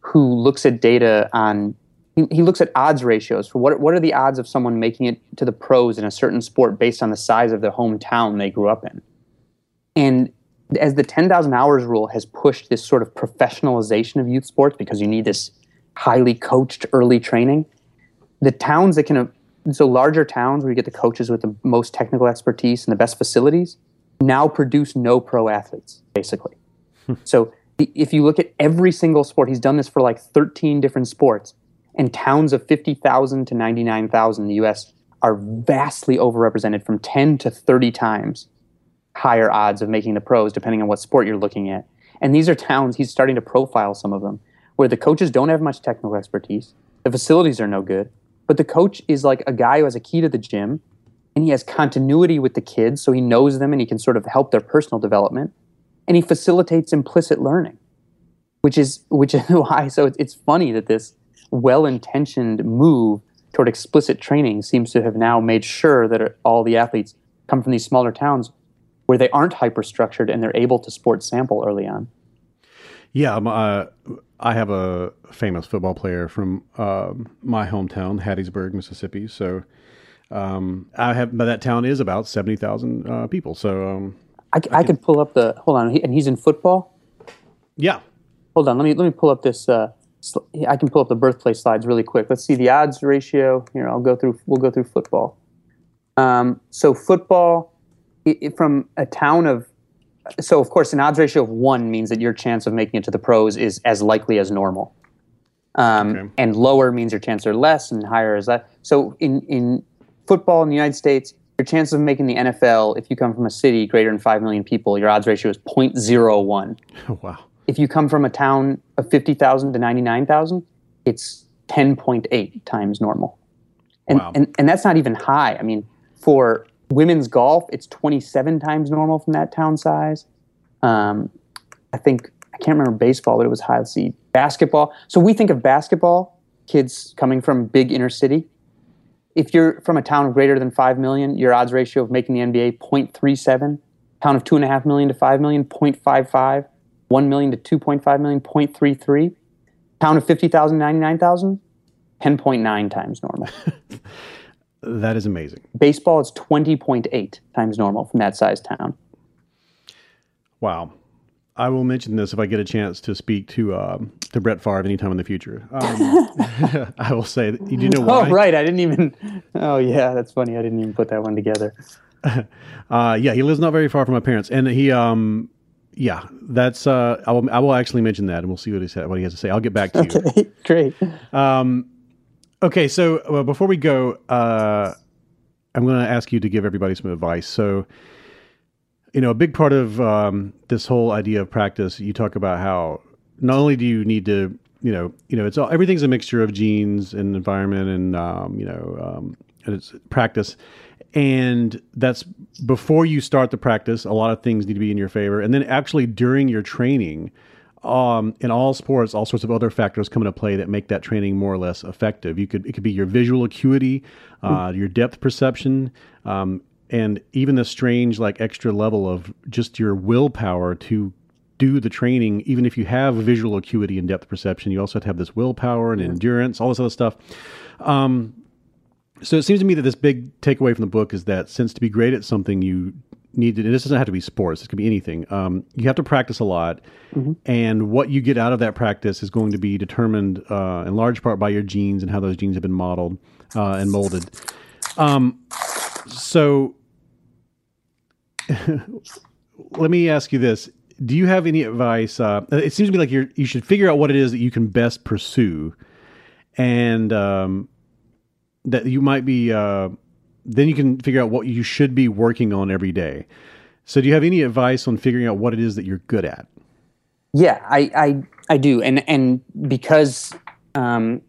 who looks at data on he, he looks at odds ratios for what what are the odds of someone making it to the pros in a certain sport based on the size of their hometown they grew up in. And as the 10,000 hours rule has pushed this sort of professionalization of youth sports because you need this highly coached early training, the towns that can so larger towns where you get the coaches with the most technical expertise and the best facilities, now produce no pro athletes, basically. Hmm. so if you look at every single sport, he's done this for like 13 different sports, and towns of 50,000 to 99,000 in the US are vastly overrepresented from 10 to 30 times higher odds of making the pros, depending on what sport you're looking at. And these are towns, he's starting to profile some of them, where the coaches don't have much technical expertise, the facilities are no good, but the coach is like a guy who has a key to the gym and he has continuity with the kids so he knows them and he can sort of help their personal development. And he facilitates implicit learning which is which is why so it's, it's funny that this well-intentioned move toward explicit training seems to have now made sure that all the athletes come from these smaller towns where they aren't hyper-structured and they're able to sport sample early on. Yeah uh, i have a famous football player from uh, my hometown hattiesburg mississippi. So um, I have, but that town is about seventy thousand uh, people. So um, I, I, I, could pull up the hold on, and he's in football. Yeah. Hold on, let me let me pull up this. Uh, sl- I can pull up the birthplace slides really quick. Let's see the odds ratio. Here, I'll go through. We'll go through football. Um, so football it, it, from a town of so of course an odds ratio of one means that your chance of making it to the pros is as likely as normal. Um, okay. And lower means your chances are less, and higher is that. So in in football in the United States, your chance of making the NFL if you come from a city greater than 5 million people, your odds ratio is 0.01. Oh, wow. If you come from a town of 50,000 to 99,000, it's 10.8 times normal. And, wow. and, and that's not even high. I mean, for women's golf, it's 27 times normal from that town size. Um, I think, I can't remember baseball, but it was high. See, basketball. So we think of basketball, kids coming from big inner city if you're from a town of greater than 5 million, your odds ratio of making the NBA 0.37, town of 2.5 million to 5 million, 0.55, 1 million to 2.5 million, 0.33, town of 50,000, 99,000, 10.9 times normal. that is amazing. Baseball is 20.8 times normal from that size town. Wow. I will mention this if I get a chance to speak to um, to Brett Favre anytime in the future. Um, I will say, that, you do know oh, why? Oh, right. I didn't even. Oh, yeah, that's funny. I didn't even put that one together. uh, yeah, he lives not very far from my parents, and he, um, yeah, that's. Uh, I will. I will actually mention that, and we'll see what he said. What he has to say. I'll get back to you. Okay, great. Um, okay, so well, before we go, uh, I'm going to ask you to give everybody some advice. So you know, a big part of um, this whole idea of practice, you talk about how not only do you need to, you know, you know, it's all everything's a mixture of genes and environment and um, you know, um, and it's practice, and that's before you start the practice. A lot of things need to be in your favor, and then actually during your training. Um, in all sports, all sorts of other factors come into play that make that training more or less effective. You could it could be your visual acuity, uh, your depth perception, um, and even the strange like extra level of just your willpower to do the training even if you have visual acuity and depth perception you also have to have this willpower and endurance all this other stuff. Um, so it seems to me that this big takeaway from the book is that since to be great at something you need to and this doesn't have to be sports it could be anything um, you have to practice a lot. Mm-hmm. and what you get out of that practice is going to be determined uh, in large part by your genes and how those genes have been modeled uh, and molded. Um, so let me ask you this: Do you have any advice? Uh, it seems to me like you you should figure out what it is that you can best pursue, and um, that you might be. Uh, then you can figure out what you should be working on every day. So, do you have any advice on figuring out what it is that you're good at? Yeah, I I, I do, and and because um,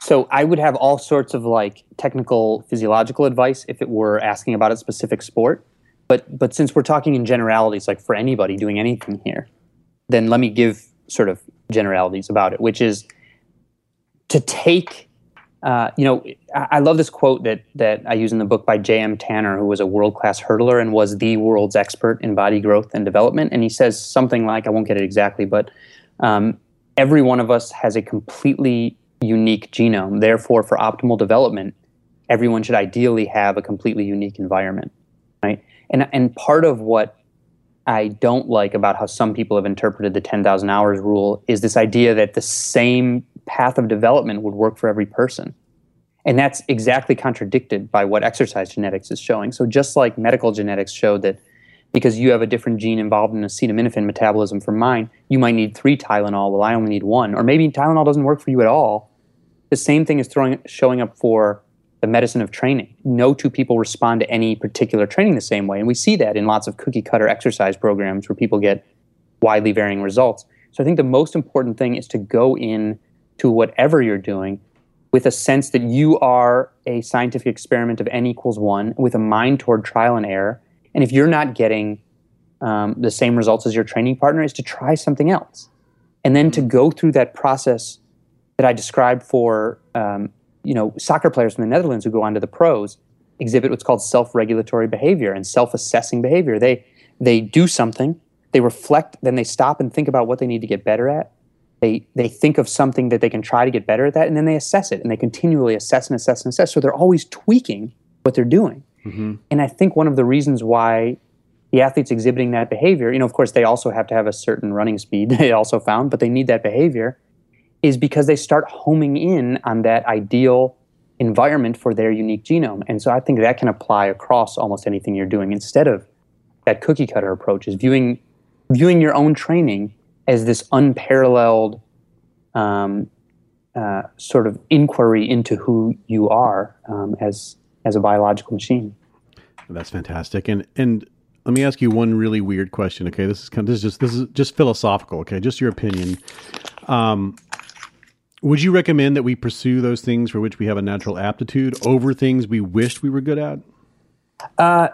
so I would have all sorts of like technical physiological advice if it were asking about a specific sport. But but since we're talking in generalities, like for anybody doing anything here, then let me give sort of generalities about it, which is to take. Uh, you know, I, I love this quote that that I use in the book by J.M. Tanner, who was a world class hurdler and was the world's expert in body growth and development. And he says something like, I won't get it exactly, but um, every one of us has a completely unique genome. Therefore, for optimal development, everyone should ideally have a completely unique environment, right? And and part of what I don't like about how some people have interpreted the 10,000 hours rule is this idea that the same path of development would work for every person. And that's exactly contradicted by what exercise genetics is showing. So just like medical genetics showed that because you have a different gene involved in acetaminophen metabolism from mine, you might need three Tylenol, well, I only need one. Or maybe Tylenol doesn't work for you at all. The same thing is throwing, showing up for the medicine of training. No two people respond to any particular training the same way. And we see that in lots of cookie cutter exercise programs where people get widely varying results. So I think the most important thing is to go in to whatever you're doing with a sense that you are a scientific experiment of n equals one with a mind toward trial and error. And if you're not getting um, the same results as your training partner, is to try something else. And then to go through that process that I described for um, you know, soccer players from the Netherlands who go on to the pros exhibit what's called self-regulatory behavior and self-assessing behavior. They they do something, they reflect, then they stop and think about what they need to get better at. They they think of something that they can try to get better at that, and then they assess it, and they continually assess and assess and assess. So they're always tweaking what they're doing. Mm-hmm. And I think one of the reasons why the athletes exhibiting that behavior, you know, of course, they also have to have a certain running speed. They also found, but they need that behavior is because they start homing in on that ideal environment for their unique genome. And so I think that can apply across almost anything you're doing instead of that cookie cutter approach is viewing viewing your own training as this unparalleled um, uh, sort of inquiry into who you are um, as as a biological machine. That's fantastic. And and let me ask you one really weird question. Okay, this is kind of, this is just this is just philosophical. Okay, just your opinion. Um, would you recommend that we pursue those things for which we have a natural aptitude over things we wished we were good at? Uh,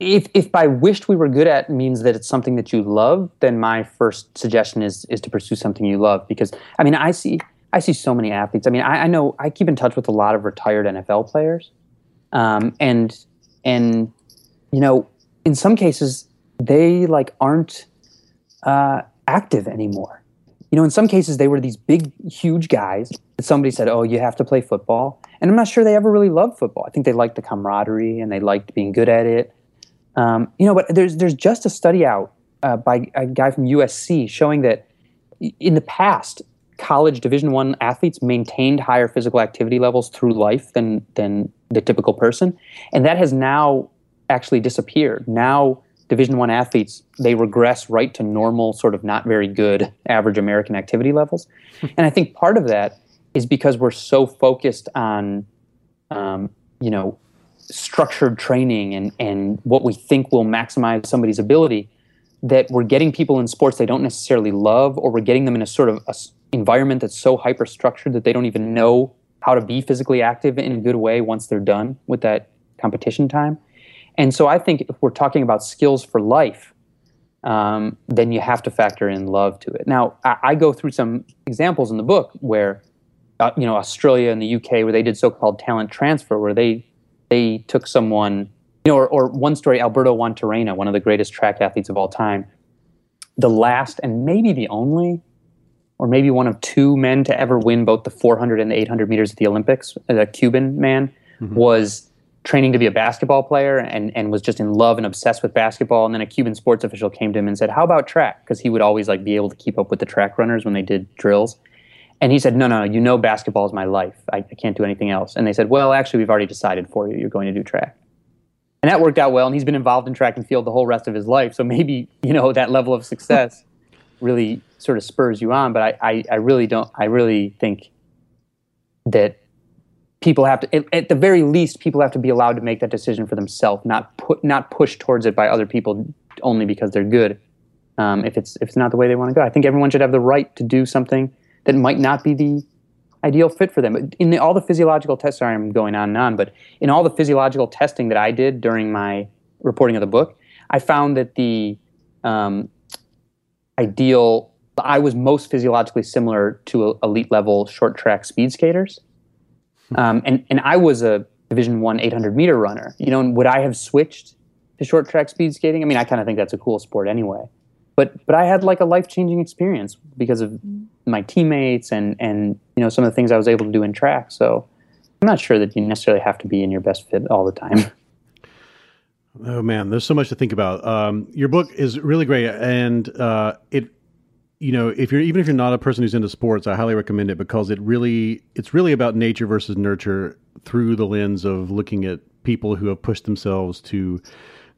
if if by wished we were good at means that it's something that you love, then my first suggestion is is to pursue something you love. Because I mean, I see I see so many athletes. I mean, I, I know I keep in touch with a lot of retired NFL players, um, and and you know, in some cases they like aren't uh, active anymore you know, in some cases they were these big, huge guys that somebody said, "Oh, you have to play football," and I'm not sure they ever really loved football. I think they liked the camaraderie and they liked being good at it. Um, you know, but there's there's just a study out uh, by a guy from USC showing that in the past, college Division One athletes maintained higher physical activity levels through life than than the typical person, and that has now actually disappeared. Now division one athletes they regress right to normal sort of not very good average american activity levels. And i think part of that is because we're so focused on um, you know structured training and and what we think will maximize somebody's ability that we're getting people in sports they don't necessarily love or we're getting them in a sort of a environment that's so hyper structured that they don't even know how to be physically active in a good way once they're done with that competition time and so i think if we're talking about skills for life um, then you have to factor in love to it. Now I, I go through some examples in the book where uh, you know australia and the uk where they did so-called talent transfer where they they took someone, you know, or, or one story, Alberto Juantorena, one of the greatest track athletes of all time, the last and maybe the only, or maybe one of two men to ever win both the 400 and the 800 meters at the Olympics, a Cuban man, was training to be a basketball player and, and was just in love and obsessed with basketball. And then a Cuban sports official came to him and said, How about track? Because he would always like be able to keep up with the track runners when they did drills. And he said, No, no, no, you know basketball is my life. I, I can't do anything else. And they said, Well, actually, we've already decided for you. You're going to do track. And that worked out well. And he's been involved in track and field the whole rest of his life. So maybe, you know, that level of success really sort of spurs you on. But I, I, I really don't, I really think that people have to, at, at the very least, people have to be allowed to make that decision for themselves, not put, not pushed towards it by other people only because they're good. Um, if it's if it's not the way they want to go, I think everyone should have the right to do something that might not be the ideal fit for them. In the, all the physiological tests, sorry, I'm going on and on, but in all the physiological testing that I did during my reporting of the book, I found that the um, ideal, I was most physiologically similar to elite level short track speed skaters, um, and and I was a Division One 800 meter runner. You know, and would I have switched to short track speed skating? I mean, I kind of think that's a cool sport anyway. But but I had like a life changing experience because of my teammates and and you know some of the things I was able to do in track. So I'm not sure that you necessarily have to be in your best fit all the time. Oh man, there's so much to think about. Um, your book is really great, and uh, it, you know, if you're even if you're not a person who's into sports, I highly recommend it because it really it's really about nature versus nurture through the lens of looking at people who have pushed themselves to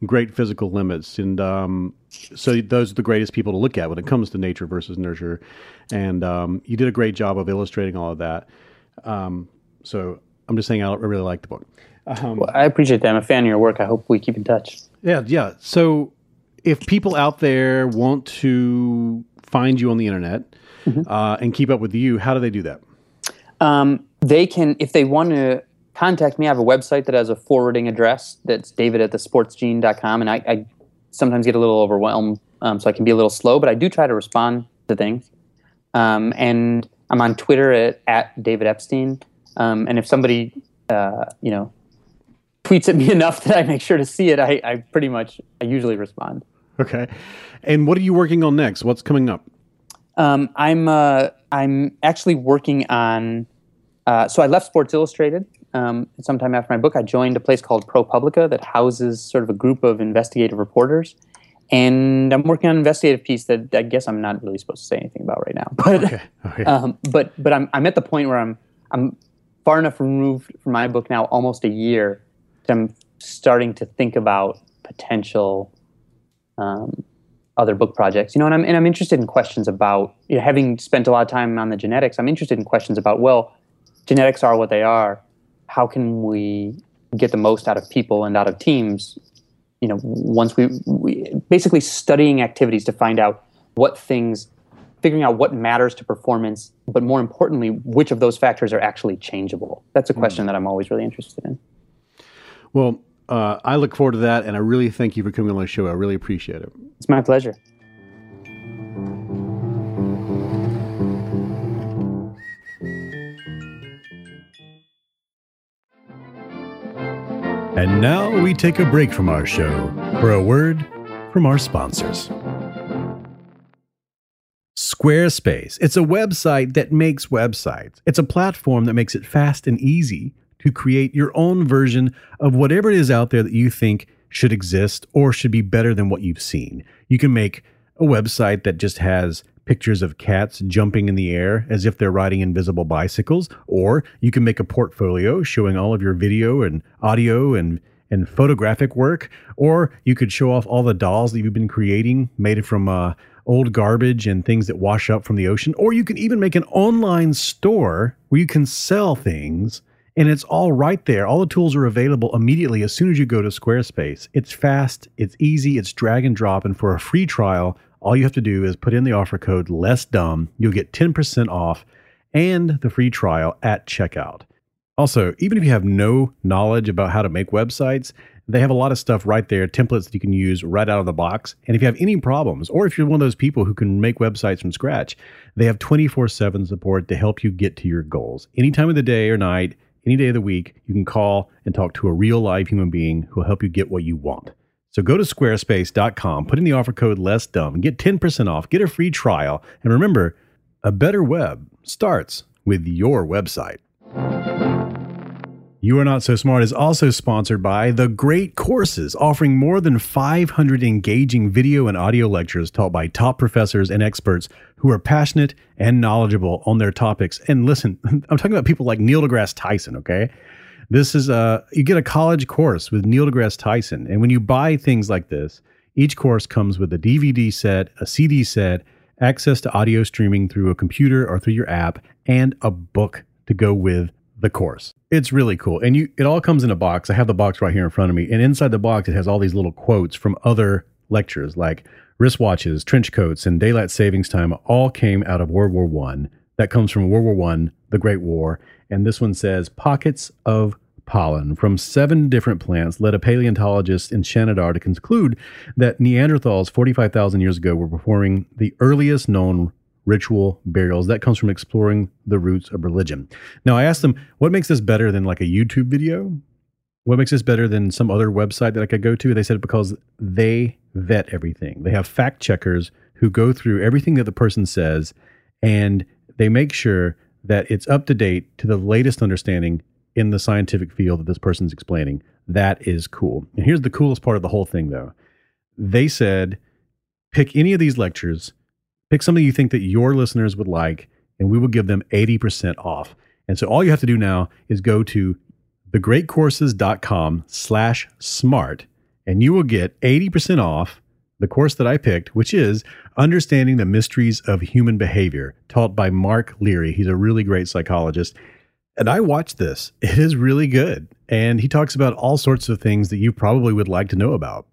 great physical limits, and um, so those are the greatest people to look at when it comes to nature versus nurture. And um, you did a great job of illustrating all of that. Um, so I'm just saying, I really like the book. well, I appreciate that. I'm a fan of your work. I hope we keep in touch. Yeah, yeah. So if people out there want to find you on the internet uh, and keep up with you, how do they do that? Um, they can, if they want to contact me, I have a website that has a forwarding address that's david at thesportsgene.com. And I, I sometimes get a little overwhelmed, um, so I can be a little slow, but I do try to respond to things. Um, and I'm on Twitter at, at David Epstein. Um, and if somebody, uh, you know, tweets at me enough that I make sure to see it, I, I pretty much, I usually respond. Okay. And what are you working on next? What's coming up? Um, I'm uh, I'm actually working on. Uh, so I left Sports Illustrated um, sometime after my book. I joined a place called ProPublica that houses sort of a group of investigative reporters, and I'm working on an investigative piece that I guess I'm not really supposed to say anything about right now. But Okay. Okay. um, but but I'm I'm at the point where I'm I'm far enough removed from my book now, almost a year, that I'm starting to think about potential um, other book projects. You know, and I'm and I'm interested in questions about you know, having spent a lot of time on the genetics. I'm interested in questions about well, genetics are what they are. How can we get the most out of people and out of teams? You know, once we, we basically studying activities to find out what things, figuring out what matters to performance, but more importantly, which of those factors are actually changeable. That's a question that I'm always really interested in. Well, uh, I look forward to that, and I really thank you for coming on the show. I really appreciate it. It's my pleasure. And now we take a break from our show for a word from our sponsors. Squarespace. It's a website that makes websites. It's a platform that makes it fast and easy to create your own version of whatever it is out there that you think should exist or should be better than what you've seen. You can make a website that just has pictures of cats jumping in the air as if they're riding invisible bicycles, or you can make a portfolio showing all of your video and audio and and photographic work, or you could show off all the dolls that you've been creating made from uh, old garbage and things that wash up from the ocean, or you can even make an online store where you can sell things And it's all right there. All the tools are available immediately as soon as you go to Squarespace. It's fast, it's easy, it's drag and drop. And for a free trial, all you have to do is put in the offer code less dumb. You'll get 10% off and the free trial at checkout. Also, even if you have no knowledge about how to make websites, they have a lot of stuff right there, templates that you can use right out of the box. And if you have any problems, or if you're one of those people who can make websites from scratch, they have 24 7 support to help you get to your goals. Any time of the day or night, any day of the week, you can call and talk to a real live human being who will help you get what you want. So go to squarespace.com, put in the offer code less dumb, get 10% off, get a free trial. And remember, a better web starts with your website. You Are Not So Smart is also sponsored by The Great Courses, offering more than 500 engaging video and audio lectures taught by top professors and experts who are passionate and knowledgeable on their topics. And listen, I'm talking about people like Neil deGrasse Tyson, okay? This is a, you get a college course with Neil deGrasse Tyson. And when you buy things like this, each course comes with a DVD set, a CD set, access to audio streaming through a computer or through your app, and a book to go with the course. It's really cool. And you it all comes in a box. I have the box right here in front of me. And inside the box it has all these little quotes from other lectures like wristwatches, trench coats, and daylight savings time all came out of World War One. That comes from World War One, the Great War. And this one says pockets of pollen from seven different plants led a paleontologist in Shanidar to conclude that Neanderthals 45,000 years ago were performing the earliest known ritual burials. That comes from exploring the roots of religion. Now, I asked them, what makes this better than like a YouTube video? What makes this better than some other website that I could go to? They said because they vet everything. They have fact checkers who go through everything that the person says and they make sure that it's up to date to the latest understanding in the scientific field that this person's explaining. That is cool. And here's the coolest part of the whole thing, though. They said, pick any of these lectures Pick something you think that your listeners would like, and we will give them 80% off. And so all you have to do now is go to thegreatcourses.com slash smart, and you will get 80% off the course that I picked, which is Understanding the Mysteries of Human Behavior, taught by Mark Leary. He's a really great psychologist. And I watched this. It is really good. And he talks about all sorts of things that you probably would like to know about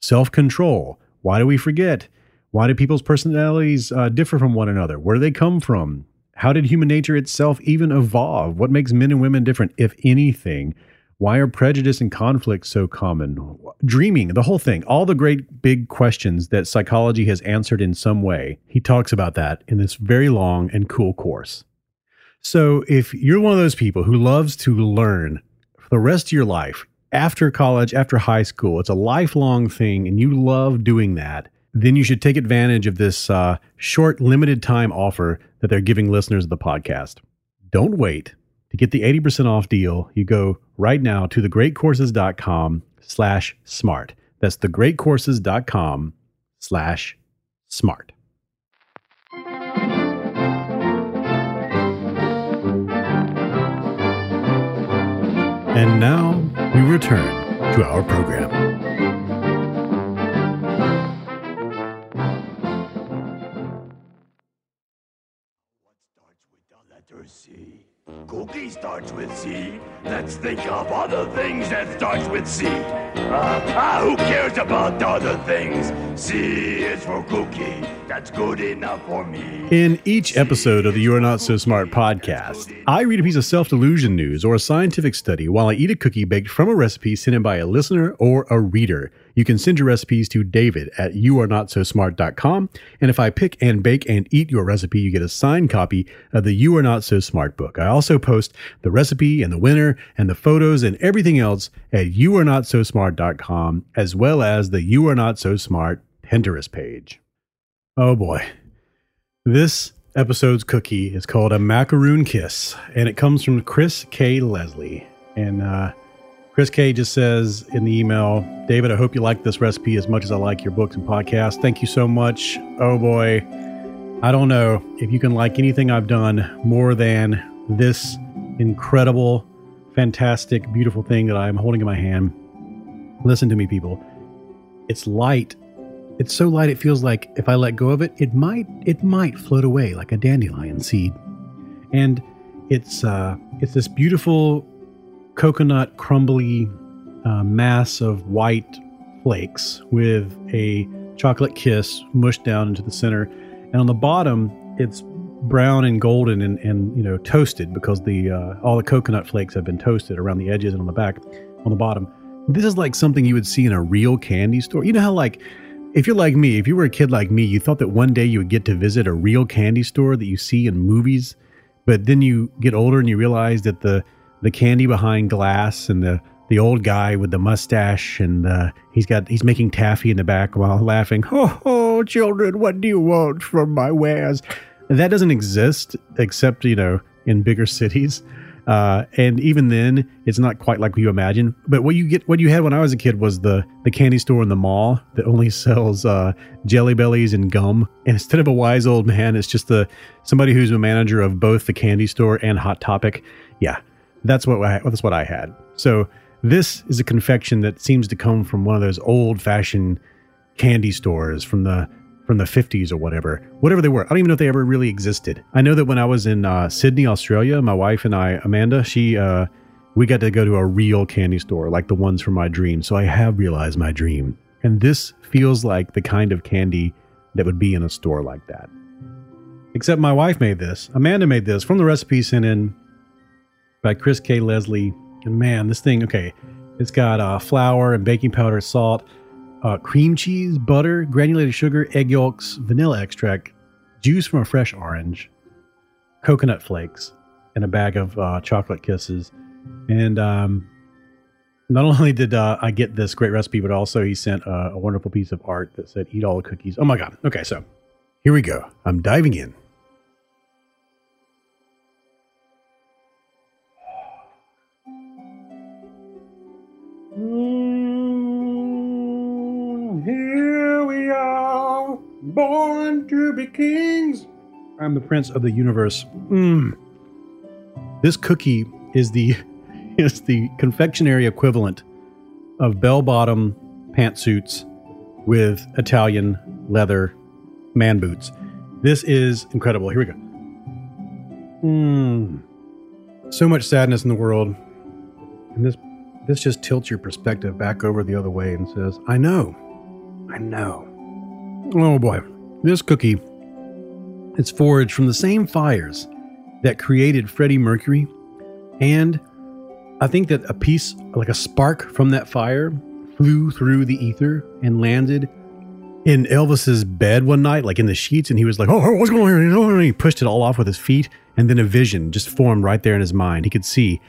self control. Why do we forget? Why do people's personalities uh, differ from one another? Where do they come from? How did human nature itself even evolve? What makes men and women different, if anything? Why are prejudice and conflict so common? Dreaming, the whole thing, all the great big questions that psychology has answered in some way. He talks about that in this very long and cool course. So, if you're one of those people who loves to learn for the rest of your life, after college, after high school, it's a lifelong thing, and you love doing that, then you should take advantage of this uh, short, limited time offer that they're giving listeners of the podcast. Don't wait. To get the 80% off deal, you go right now to thegreatcourses.com slash smart. That's thegreatcourses.com slash smart. And now we return to our program. Cookie starts with C. Let's think of other things that starts with C. Uh, ah, who cares about other things? C is for cookie. That's good enough for me. In each episode of the You Are Not So Smart podcast, I read a piece of self delusion news or a scientific study while I eat a cookie baked from a recipe sent in by a listener or a reader. You can send your recipes to David at youarenotsosmart.com. And if I pick and bake and eat your recipe, you get a signed copy of the You Are Not So Smart book. I also post the recipe and the winner and the photos and everything else at youarenotsosmart.com, as well as the You Are Not So Smart Pinterest page. Oh boy. This episode's cookie is called a macaroon kiss, and it comes from Chris K. Leslie. And uh, Chris K just says in the email, David, I hope you like this recipe as much as I like your books and podcasts. Thank you so much. Oh boy, I don't know if you can like anything I've done more than this incredible, fantastic, beautiful thing that I'm holding in my hand. Listen to me, people. It's light. It's so light it feels like if I let go of it, it might it might float away like a dandelion seed. And it's uh it's this beautiful coconut crumbly uh, mass of white flakes with a chocolate kiss mushed down into the center. And on the bottom, it's brown and golden and, and you know toasted because the uh, all the coconut flakes have been toasted around the edges and on the back on the bottom. This is like something you would see in a real candy store. You know how like if you're like me, if you were a kid like me, you thought that one day you would get to visit a real candy store that you see in movies, but then you get older and you realize that the the candy behind glass and the the old guy with the mustache and uh, he's got he's making taffy in the back while laughing. Oh, oh, children, what do you want from my wares? That doesn't exist except you know in bigger cities. Uh, and even then, it's not quite like you imagine. But what you get, what you had when I was a kid, was the the candy store in the mall that only sells uh, Jelly Bellies and gum. And instead of a wise old man, it's just the somebody who's a manager of both the candy store and Hot Topic. Yeah, that's what I, that's what I had. So this is a confection that seems to come from one of those old fashioned candy stores from the from the 50s or whatever, whatever they were. I don't even know if they ever really existed. I know that when I was in uh, Sydney, Australia, my wife and I, Amanda, she, uh, we got to go to a real candy store, like the ones from my dream. So I have realized my dream. And this feels like the kind of candy that would be in a store like that. Except my wife made this. Amanda made this from the recipe sent in by Chris K. Leslie. And man, this thing, okay, it's got uh, flour and baking powder, salt, uh, cream cheese, butter, granulated sugar, egg yolks, vanilla extract, juice from a fresh orange, coconut flakes, and a bag of uh, chocolate kisses. And um, not only did uh, I get this great recipe, but also he sent a, a wonderful piece of art that said, Eat all the cookies. Oh my God. Okay, so here we go. I'm diving in. Born to be kings. I'm the prince of the universe. Mm. This cookie is the is the confectionery equivalent of bell-bottom pantsuits with Italian leather man boots. This is incredible. Here we go. Mm. So much sadness in the world, and this this just tilts your perspective back over the other way and says, "I know, I know." Oh boy, this cookie is forged from the same fires that created Freddie Mercury, and I think that a piece, like a spark from that fire, flew through the ether and landed in Elvis's bed one night, like in the sheets, and he was like, "Oh, oh what's going on?" Here?" And oh, oh, he pushed it all off with his feet, and then a vision just formed right there in his mind. He could see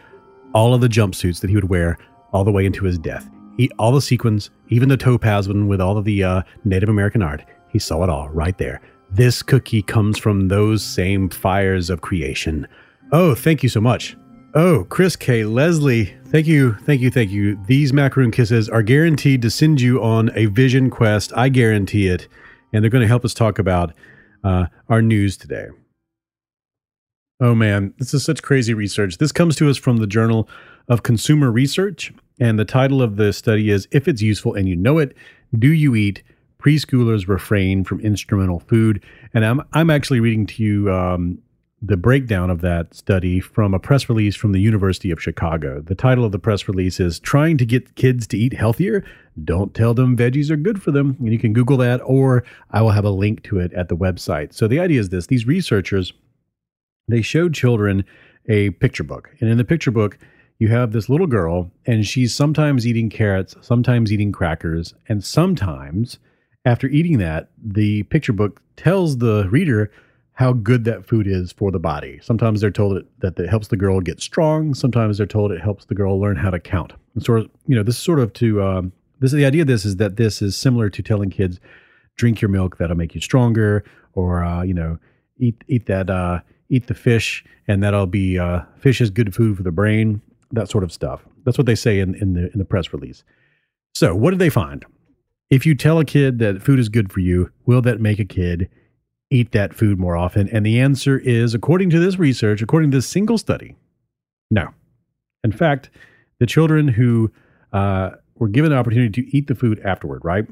all of the jumpsuits that he would wear all the way into his death. He, all the sequins, even the topaz one with all of the uh, Native American art. He saw it all right there. This cookie comes from those same fires of creation. Oh, thank you so much. Oh, Chris K. Leslie, thank you, thank you, thank you. These macaroon kisses are guaranteed to send you on a vision quest. I guarantee it. And they're going to help us talk about uh, our news today. Oh man, this is such crazy research. This comes to us from the Journal of Consumer Research, and the title of the study is If It's Useful and You Know It, Do You Eat? Preschoolers Refrain from Instrumental Food. And I'm, I'm actually reading to you um, the breakdown of that study from a press release from the University of Chicago. The title of the press release is Trying to Get Kids to Eat Healthier. Don't tell them veggies are good for them. And you can Google that, or I will have a link to it at the website. So the idea is this these researchers they showed children a picture book. And in the picture book, you have this little girl, and she's sometimes eating carrots, sometimes eating crackers, and sometimes after eating that, the picture book tells the reader how good that food is for the body. Sometimes they're told it, that it helps the girl get strong. Sometimes they're told it helps the girl learn how to count. And sort of, you know, this is sort of to um, this. The idea of this is that this is similar to telling kids, drink your milk, that'll make you stronger, or uh, you know, eat eat that uh, eat the fish, and that'll be uh, fish is good food for the brain. That sort of stuff. That's what they say in, in the in the press release. So, what did they find? If you tell a kid that food is good for you, will that make a kid eat that food more often? And the answer is, according to this research, according to this single study, no. In fact, the children who uh, were given the opportunity to eat the food afterward, right?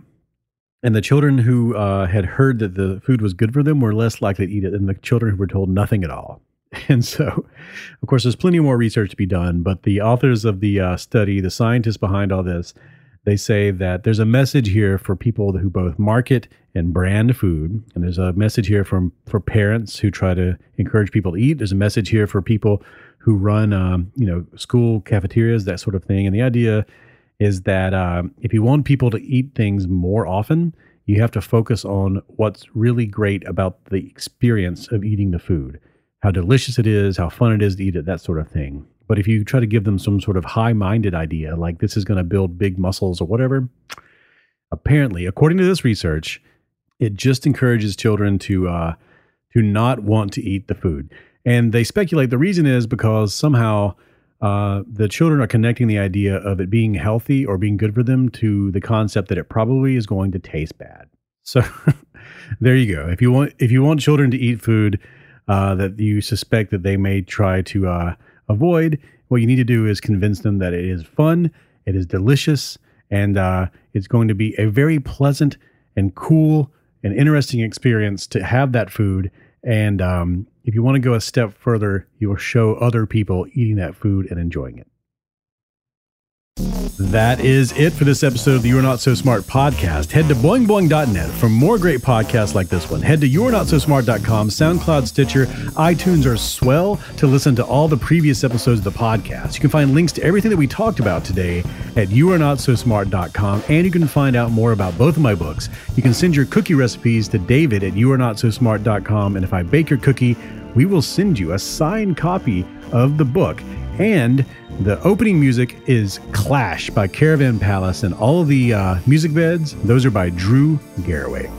And the children who uh, had heard that the food was good for them were less likely to eat it than the children who were told nothing at all. And so, of course, there's plenty more research to be done, but the authors of the uh, study, the scientists behind all this, they say that there's a message here for people who both market and brand food, and there's a message here from for parents who try to encourage people to eat. There's a message here for people who run, um, you know, school cafeterias, that sort of thing. And the idea is that um, if you want people to eat things more often, you have to focus on what's really great about the experience of eating the food how delicious it is, how fun it is to eat it, that sort of thing. But if you try to give them some sort of high minded idea, like this is going to build big muscles or whatever, apparently, according to this research, it just encourages children to uh, to not want to eat the food. And they speculate the reason is because somehow uh, the children are connecting the idea of it being healthy or being good for them to the concept that it probably is going to taste bad. So there you go. If you want if you want children to eat food uh, that you suspect that they may try to uh, avoid, what you need to do is convince them that it is fun, it is delicious, and uh, it's going to be a very pleasant and cool and interesting experience to have that food. And um, if you want to go a step further, you will show other people eating that food and enjoying it. That is it for this episode of the You're Not So Smart podcast. Head to boingboing.net for more great podcasts like this one. Head to you're not so smart.com, SoundCloud, Stitcher, iTunes, or Swell to listen to all the previous episodes of the podcast. You can find links to everything that we talked about today at youarenotsosmart.com, and you can find out more about both of my books. You can send your cookie recipes to David at youarenotsosmart.com, and if I bake your cookie, we will send you a signed copy of the book. And the opening music is Clash by Caravan Palace, and all of the uh, music beds, those are by Drew Garraway.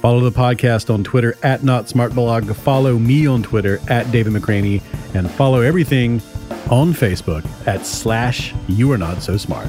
Follow the podcast on Twitter at Not Smart Blog. Follow me on Twitter at David McRaney, and follow everything on Facebook at slash You Are Not So Smart.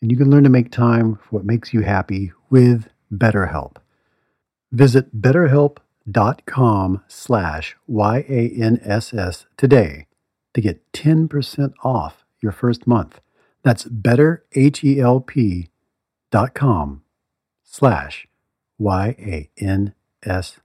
And you can learn to make time for what makes you happy with BetterHelp. Visit betterhelp.com slash Y-A-N-S-S today to get 10% off your first month. That's betterhelp.com slash Y-A-N-S-S.